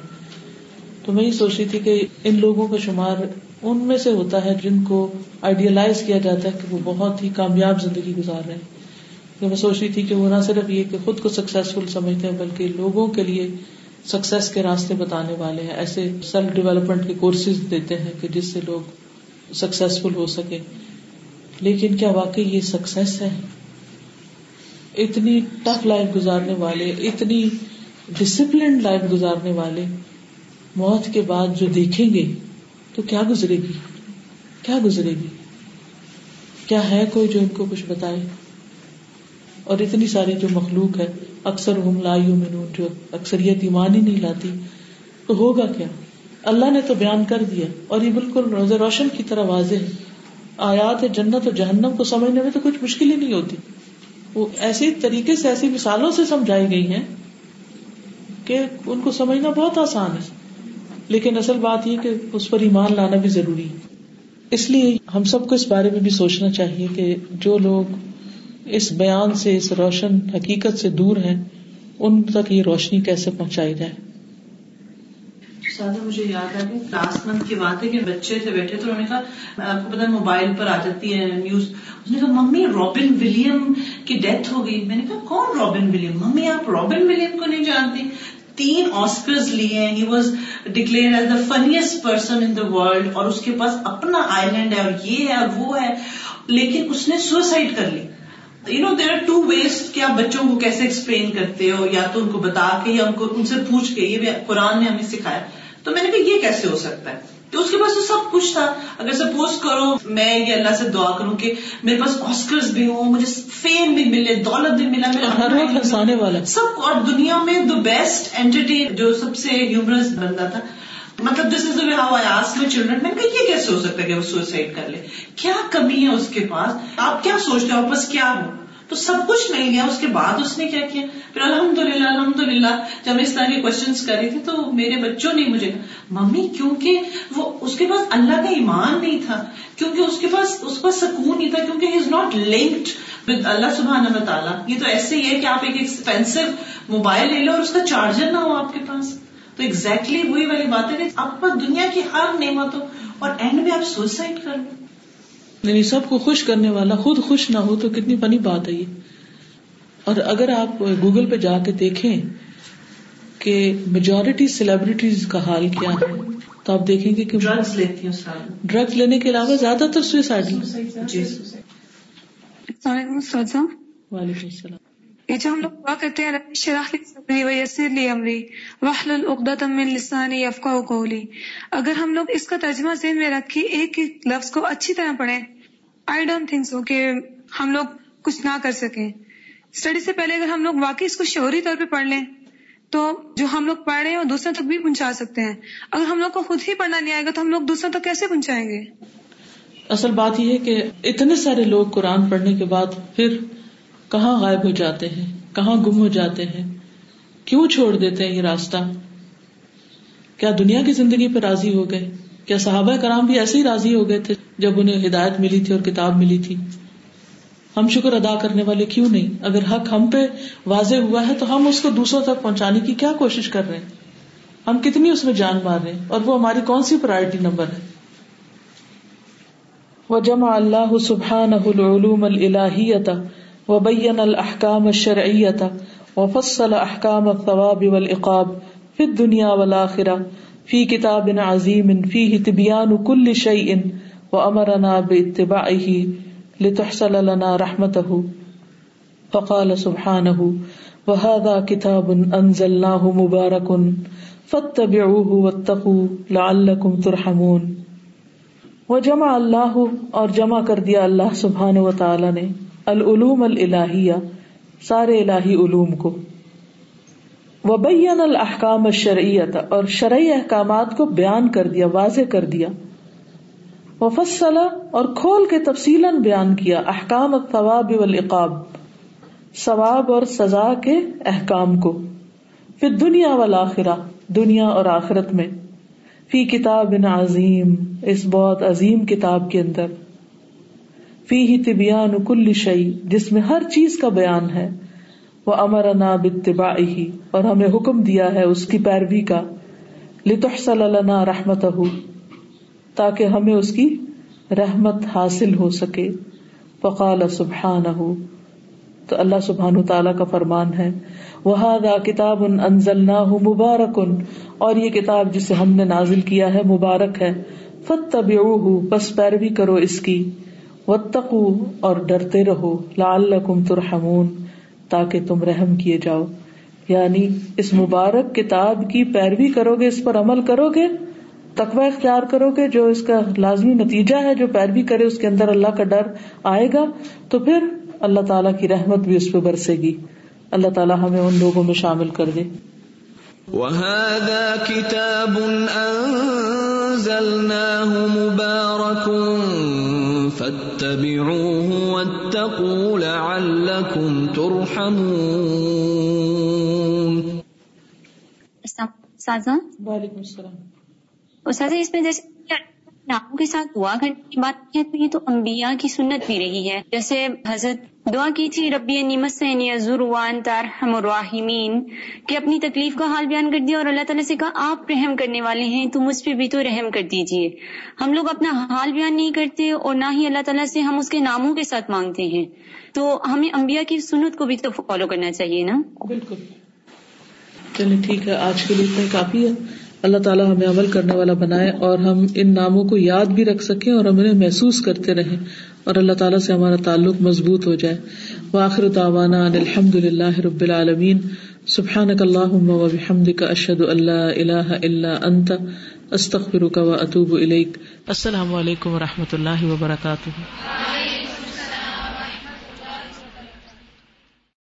تو میں یہ سوچ رہی تھی کہ ان لوگوں کا شمار ان میں سے ہوتا ہے جن کو آئیڈیالائز کیا جاتا ہے کہ وہ بہت ہی کامیاب زندگی گزار رہے ہیں۔ میں سوچ رہی تھی کہ وہ نہ صرف یہ کہ خود کو سکسیزفل سمجھتے ہیں، بلکہ لوگوں کے لیے سکسیس کے راستے بتانے والے ہیں۔ ایسے سیلف ڈیولپمنٹ کے کورسز دیتے ہیں کہ جس سے لوگ سکسیسفل ہو سکے لیکن کیا واقعی یہ سکسیس ہے؟ اتنی ٹف لائف گزارنے والے، اتنی ڈسپلنڈ لائف گزارنے والے موت کے بعد جو دیکھیں گے تو کیا گزرے گی؟ کیا گزرے گی؟ کیا ہے کوئی جو ان کو کچھ بتائے؟ اور اتنی ساری جو مخلوق ہے، اکثر ہم لا جو اکثریت ایمان ہی نہیں لاتی، تو ہوگا کیا؟ اللہ نے تو بیان کر دیا اور یہ بالکل روز روشن کی طرح واضح ہے۔ آیات جنت اور جہنم کو سمجھنے میں تو کچھ مشکل ہی نہیں ہوتی۔ وہ ایسی طریقے سے ایسی مثالوں سے سمجھائی گئی ہیں کہ ان کو سمجھنا بہت آسان ہے۔ لیکن اصل بات یہ کہ اس پر ایمان لانا بھی ضروری ہے۔ اس لیے ہم سب کو اس بارے میں بھی سوچنا چاہیے کہ جو لوگ اس بیان سے، اس روشن حقیقت سے دور ہیں، ان تک یہ روشنی کیسے پہنچائی جائے؟ سادہ مجھے یاد آ گئی لاسٹ منتھ کی بات ہے کہ بچے سے بیٹھے تو انہوں نے کہا آپ کو پتا موبائل پر آ جاتی ہے نیوز اس نے کہا، ممی رابن ولیم کی ڈیتھ ہو گئی۔ میں نے کہا، کون رابن ولیم ممی، آپ رابن ولیم کو نہیں جانتی تین آسکرز لیے ہی was declared as the finest person in the world اور اس کے پاس اپنا آئی لینڈ ہے اور یہ ہے اور وہ ہے۔ لیکن اس نے سوسائڈ کر لی۔ You know there are two ways کہ آپ بچوں کو کیسے ایکسپلین کرتے ہو، یا تو ان کو بتا کے یا ان کو ان سے پوچھ کے۔ یہ بھی قرآن نے ہمیں سکھایا۔ تو میں نے کہا یہ کیسے ہو سکتا ہے؟ تو اس کے پاس تو سب کچھ تھا۔ اگر سپوز کرو میں یہ اللہ سے دعا کروں کہ میرے پاس آسکرز بھی ہوں مجھے فیم بھی ملے دولت بھی ملا ہنسانے والا سب اور دنیا میں دا بیسٹ اینٹرٹین جو سب سے ہیومرس بندہ تھا۔ مطلب دس از ہاؤ آئی آس میں چلڈرن میں کہ یہ کیسے ہو سکتا ہے کہ وہ سوسائڈ کر لے؟ کیا کمی ہے اس کے پاس؟ آپ کیا سوچتے ہو؟ آپ کیا ہو؟ تو سب کچھ نہیں لیا اس کے بعد اس نے کیا کیا؟ پھر الحمد للہ الحمد للہ جب اس طرح کے کوشچنس کر رہی تھی تو میرے بچوں نے مجھے ممی، کیونکہ وہ اس کے پاس اللہ کا ایمان نہیں تھا، کیونکہ اس کے پاس، اس کا سکون نہیں تھا، کیونکہ he is not linked with اللہ سبحانہ تعالیٰ یہ تو ایسے ہی ہے کہ آپ ایک ایکسپینسو موبائل لے لو اور اس کا چارجر نہ ہو آپ کے پاس۔ تو ایگزیکٹلی exactly وہی والی بات ہے کہ آپ دنیا کی ہر نعمت ہو اور اینڈ میں آپ سوسائڈ کر لو یعنی سب کو خوش کرنے والا خود خوش نہ ہو تو کتنی فنی بات ہے یہ۔ اور اگر آپ گوگل پہ جا کے دیکھیں کہ میجورٹی سیلیبریٹیز کا حال کیا ہے تو آپ دیکھیں گے کہ ڈرگس لیتی ہوں ڈرگس لینے کے علاوہ زیادہ تر سوئسائڈ جی۔ وعلیکم السلام۔ یہ جو ہم لوگ دعا کرتے ہیں، رب شرح لی صدری و یسر لی امری وحلل عقدۃ من لسانی یفقهوا قولی۔ اگر ہم لوگ اس کا ترجمہ ذہن میں رکھ کے ایک ایک لفظ کو اچھی طرح پڑھیں آئی ڈونٹ تھنک سو کہ ہم لوگ کچھ نہ کر سکیں۔ اسٹڈی سے پہلے اگر ہم لوگ واقعی اس کو شعوری طور پہ پڑھ لیں، تو جو ہم لوگ پڑھ رہے ہیں، وہ دوسروں تک بھی پہنچا سکتے ہیں۔ اگر ہم لوگ کو خود ہی پڑھنا نہیں آئے گا، تو ہم لوگ دوسروں تک کیسے پہنچائیں گے؟ اصل بات یہ ہے کہ اتنے سارے لوگ قرآن پڑھنے کے بعد پھر کہاں غائب ہو جاتے ہیں؟ کہاں گم ہو جاتے ہیں؟ کیوں چھوڑ دیتے ہیں یہ راستہ؟ کیا دنیا کی زندگی پہ راضی ہو گئے؟ کیا صحابہ کرام بھی ایسے ہی راضی ہو گئے تھے جب انہیں ہدایت ملی تھی اور کتاب ملی تھی؟ ہم شکر ادا کرنے والے کیوں نہیں؟ اگر حق ہم پہ واضح ہوا ہے تو ہم اس کو دوسروں تک پہنچانے کی کیا کوشش کر رہے ہیں؟ ہم کتنی اس میں جان مار رہے ہیں؟ اور وہ ہماری کون سی پرائرٹی نمبر ہے؟ وہ جمع اللہ سبحان العلوم الہیت وبين الأحكام الشرعية وفصل أحكام الثواب والعقاب في الدنيا والآخرة في كتاب عظيم فيه تبيان كل شيء وأمرنا باتباعه لتحصل لنا رحمته. فقال سبحانه، وهذا كتاب أنزلناه مبارك فاتبعوه واتقوا لعلكم ترحمون. وجمع الله اور جمع کر دیا اللہ سبحانہ و تعالی نے۔ العلوم الہیہ سارے الہی علوم کو۔ وبین الحکام الشرعیت اور شرعی احکامات کو بیان کر دیا، واضح کر دیا۔ وفصل، اور کھول کے تفصیل بیان کیا، احکام الثواب والعقاب، ثواب اور سزا کے احکام کو۔ پھر دنیا والآخرہ، دنیا اور آخرت میں۔ فی کتاب عظیم، اس بہت عظیم کتاب کے اندر۔ فی ہی طبیان کل شعی جس میں ہر چیز کا بیان ہے۔ وہ امر بتبا ہی اور ہمیں حکم دیا ہے اس کی پیروی کا۔ لتحصل لنا رحمت ہو تاکہ ہمیں اس کی رحمت حاصل ہو سکے۔ فقال سبحان ہو تو اللہ سبحان تعالیٰ کا فرمان ہے۔ وہ کتاب ان انزل نہ ہوں مبارک ان اور یہ کتاب جسے ہم نے نازل کیا ہے مبارک ہے۔ فتب بس پیروی کرو اس کی۔ وتقو اور ڈرتے رہو لال ترحمون، تاکہ تم رحم کیے جاؤ۔ یعنی اس مبارک کتاب کی پیروی کرو گے اس پر عمل کرو گے تقوی اختیار کرو گے جو اس کا لازمی نتیجہ ہے، جو پیروی کرے، اس کے اندر اللہ کا ڈر آئے گا، تو پھر اللہ تعالیٰ کی رحمت بھی اس پہ برسے گی۔ اللہ تعالیٰ ہمیں ان لوگوں میں شامل کر دے۔ وَهَذَا كِتَابٌ أَنزَلْنَاهُ مُبَارَكٌ فاتبعوه واتقوا لعلكم ترحمون. وعلیکم السلام. اس میں جیسے ناموں کے ساتھ دعا کرنے کی بات ہے تو یہ تو انبیاء کی سنت بھی رہی ہے۔ جیسے حضرت دعا کی تھی، ربی نعمت سے ضروان تارحم الراحمین کہ اپنی تکلیف کا حال بیان کر دیا اور اللہ تعالیٰ سے کہا، آپ رحم کرنے والے ہیں تو مجھ پہ بھی تو رحم کر دیجیے۔ ہم لوگ اپنا حال بیان نہیں کرتے اور نہ ہی اللہ تعالیٰ سے ہم اس کے ناموں کے ساتھ مانگتے ہیں۔ تو ہمیں انبیاء کی سنت کو بھی تو فالو کرنا چاہیے نا؟ بالکل۔ چلیے ٹھیک ہے، آج کے لیے کافی ہے۔ اللہ تعالیٰ ہمیں عمل کرنے والا بنائے اور ہم ان ناموں کو یاد بھی رکھ سکیں اور ہم انہیں محسوس کرتے رہیں اور اللہ تعالیٰ سے ہمارا تعلق مضبوط ہو جائے۔ وآخر دعوانا ان الحمد للہ رب العالمین۔ سبحانک اللہم و بحمدک اشہد اللہ الہ الا انت۔ استغفرک و اتوب الیک۔ السلام علیکم و رحمۃ اللہ وبرکاتہ۔